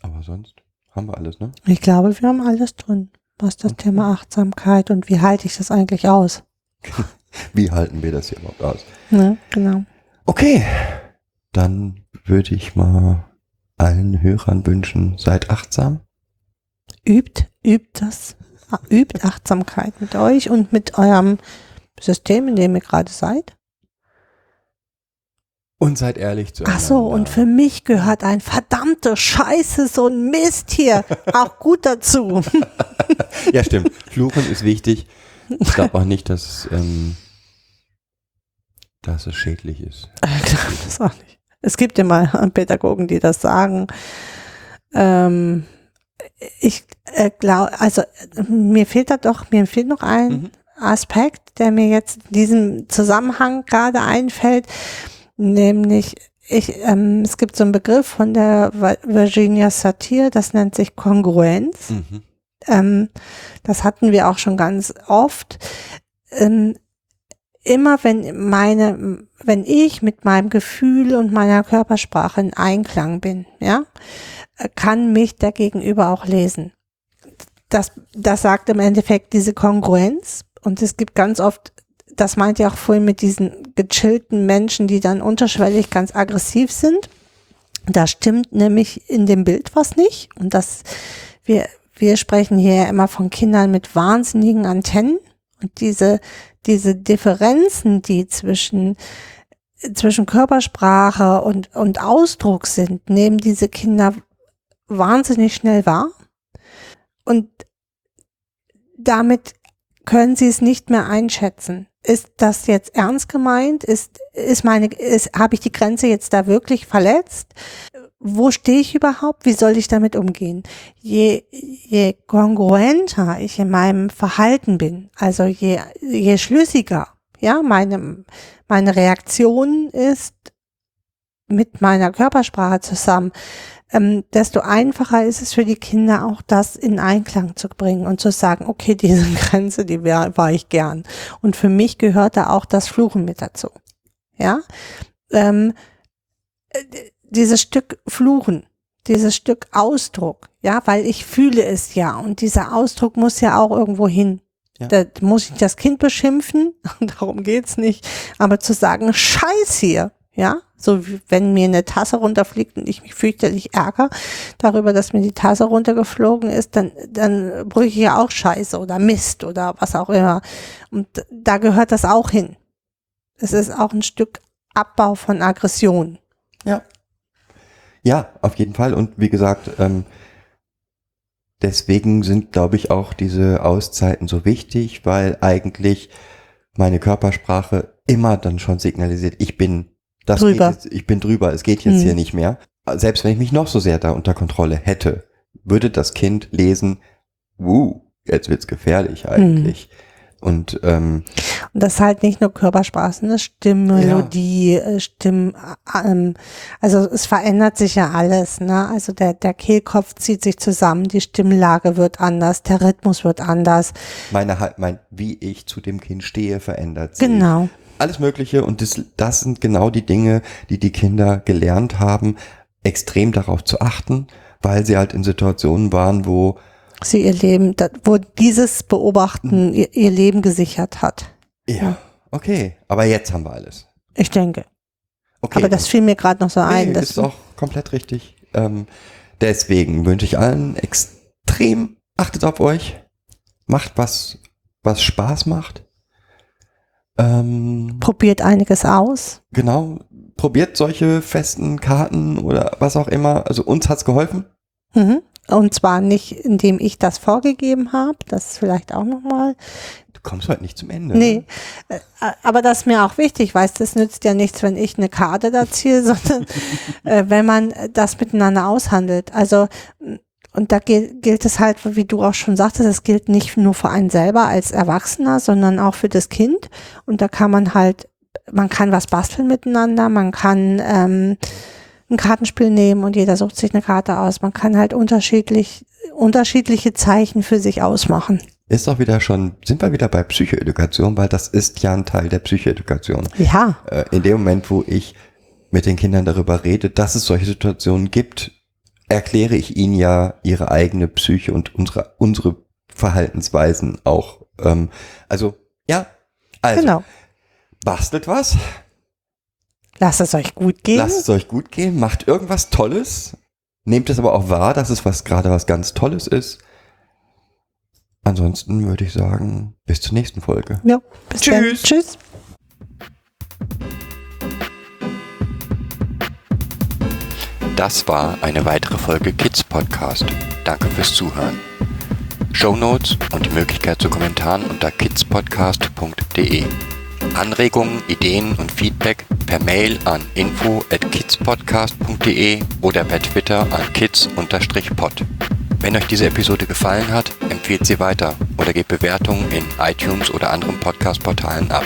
Aber sonst haben wir alles, ne? Ich glaube, wir haben alles drin, was das Okay. Thema Achtsamkeit und wie halte ich das eigentlich aus? Wie halten wir das hier überhaupt aus? Ne? Genau. Okay, dann würde ich mal allen Hörern wünschen, seid achtsam. Übt, übt das, übt Achtsamkeit mit euch und mit eurem System, in dem ihr gerade seid. Und seid ehrlich zueinander. Ach so, und für mich gehört ein verdammte Scheiße, so ein Mist hier auch gut dazu. Ja, stimmt. Fluchen ist wichtig. Ich glaube auch nicht, dass, ähm, dass es schädlich ist. Ich glaube das auch nicht. Es gibt immer Pädagogen, die das sagen. Ähm, ich äh, glaube, also mir fehlt da doch, mir fehlt noch ein, Mhm. Aspekt, der mir jetzt in diesem Zusammenhang gerade einfällt, nämlich ich, ähm, es gibt so einen Begriff von der Virginia Satir, das nennt sich Kongruenz. Mhm. Ähm, das hatten wir auch schon ganz oft. Ähm, immer wenn meine, wenn ich mit meinem Gefühl und meiner Körpersprache in Einklang bin, ja, kann mich der Gegenüber auch lesen. Das, das sagt im Endeffekt diese Kongruenz. Und es gibt ganz oft, das meint ihr auch vorhin mit diesen gechillten Menschen, die dann unterschwellig ganz aggressiv sind. Da stimmt nämlich in dem Bild was nicht. Und das, wir, wir sprechen hier ja immer von Kindern mit wahnsinnigen Antennen. Und diese, diese Differenzen, die zwischen, zwischen Körpersprache und, und Ausdruck sind, nehmen diese Kinder wahnsinnig schnell wahr. Und damit können sie es nicht mehr einschätzen. Ist das jetzt ernst gemeint? Ist, ist meine, ist, habe ich die Grenze jetzt da wirklich verletzt? Wo stehe ich überhaupt? Wie soll ich damit umgehen? Je, je kongruenter ich in meinem Verhalten bin, also je, je schlüssiger, ja, meine, meine Reaktion ist mit meiner Körpersprache zusammen, ähm, desto einfacher ist es für die Kinder auch das in Einklang zu bringen und zu sagen, okay, diese Grenze, die war, war ich gern. Und für mich gehört da auch das Fluchen mit dazu. Ja, ähm, äh, dieses Stück Fluchen, dieses Stück Ausdruck, ja, weil ich fühle es ja und dieser Ausdruck muss ja auch irgendwo hin. Ja. Da muss ich das Kind beschimpfen, darum geht's nicht, aber zu sagen, Scheiß hier, ja, so wie wenn mir eine Tasse runterfliegt und ich mich fürchterlich ärgere darüber, dass mir die Tasse runtergeflogen ist, dann, dann brüche ich ja auch Scheiße oder Mist oder was auch immer. Und da gehört das auch hin. Es ist auch ein Stück Abbau von Aggression. Ja. Ja, auf jeden Fall. Und wie gesagt, ähm, deswegen sind, glaube ich, auch diese Auszeiten so wichtig, weil eigentlich meine Körpersprache immer dann schon signalisiert, ich bin das Drüber. Jetzt, ich bin drüber, es geht jetzt Hm. hier nicht mehr. Selbst wenn ich mich noch so sehr da unter Kontrolle hätte, würde das Kind lesen, wuh, jetzt wird's gefährlich eigentlich. Und ähm, Und das ist halt nicht nur Körpersprache, ne? Stimmmelodie, äh, Stimm, äh, ähm, also es verändert sich ja alles, ne? Also der, der Kehlkopf zieht sich zusammen, die Stimmlage wird anders, der Rhythmus wird anders. meine halt, mein, wie ich zu dem Kind stehe, verändert sich. Genau. Alles Mögliche und das, das sind genau die Dinge, die die Kinder gelernt haben, extrem darauf zu achten, weil sie halt in Situationen waren, wo Sie ihr Leben, wo dieses Beobachten ihr, ihr Leben gesichert hat. ja, okay, aber jetzt haben wir alles. Ich denke. Okay, Aber das fiel mir gerade noch so ein. nee, dass- ist auch komplett richtig. Ähm, deswegen wünsche ich allen extrem, achtet auf euch, macht was, was Spaß macht. Ähm, probiert einiges aus. genau, probiert solche festen Karten oder was auch immer. Also uns hat's geholfen. Mhm. Und zwar nicht, indem ich das vorgegeben habe, das ist vielleicht auch nochmal. Du kommst heute nicht zum Ende. Nee, ne? äh, aber das ist mir auch wichtig, weißt du, es nützt ja nichts, wenn ich eine Karte da ziehe, sondern äh, wenn man das miteinander aushandelt. Also, und da gilt, gilt es halt, wie du auch schon sagtest, es gilt nicht nur für einen selber als Erwachsener, sondern auch für das Kind. Und da kann man halt, man kann was basteln miteinander, man kann ähm, ein Kartenspiel nehmen und jeder sucht sich eine Karte aus. Man kann halt unterschiedlich, unterschiedliche Zeichen für sich ausmachen. Ist doch wieder schon, sind wir wieder bei Psychoedukation, weil das ist ja ein Teil der Psychoedukation. Ja, Äh, in dem Moment, wo ich mit den Kindern darüber rede, dass es solche Situationen gibt, erkläre ich ihnen ja ihre eigene Psyche und unsere, unsere Verhaltensweisen auch. Ähm, also, ja, also, genau. bastelt was, Lasst es euch gut gehen. lasst es euch gut gehen, macht irgendwas Tolles, nehmt es aber auch wahr, dass es was gerade was ganz Tolles ist. Ansonsten würde ich sagen, bis zur nächsten Folge. Ja, bis dann. Tschüss. Das war eine weitere Folge Kids Podcast. Danke fürs Zuhören. Show Notes und die Möglichkeit zu Kommentaren unter kidspodcast.de. Anregungen, Ideen und Feedback per Mail an info at kidspodcast.de oder per Twitter an kids-pod. Wenn euch diese Episode gefallen hat, empfehlt sie weiter oder gebt Bewertungen in iTunes oder anderen Podcast-Portalen ab.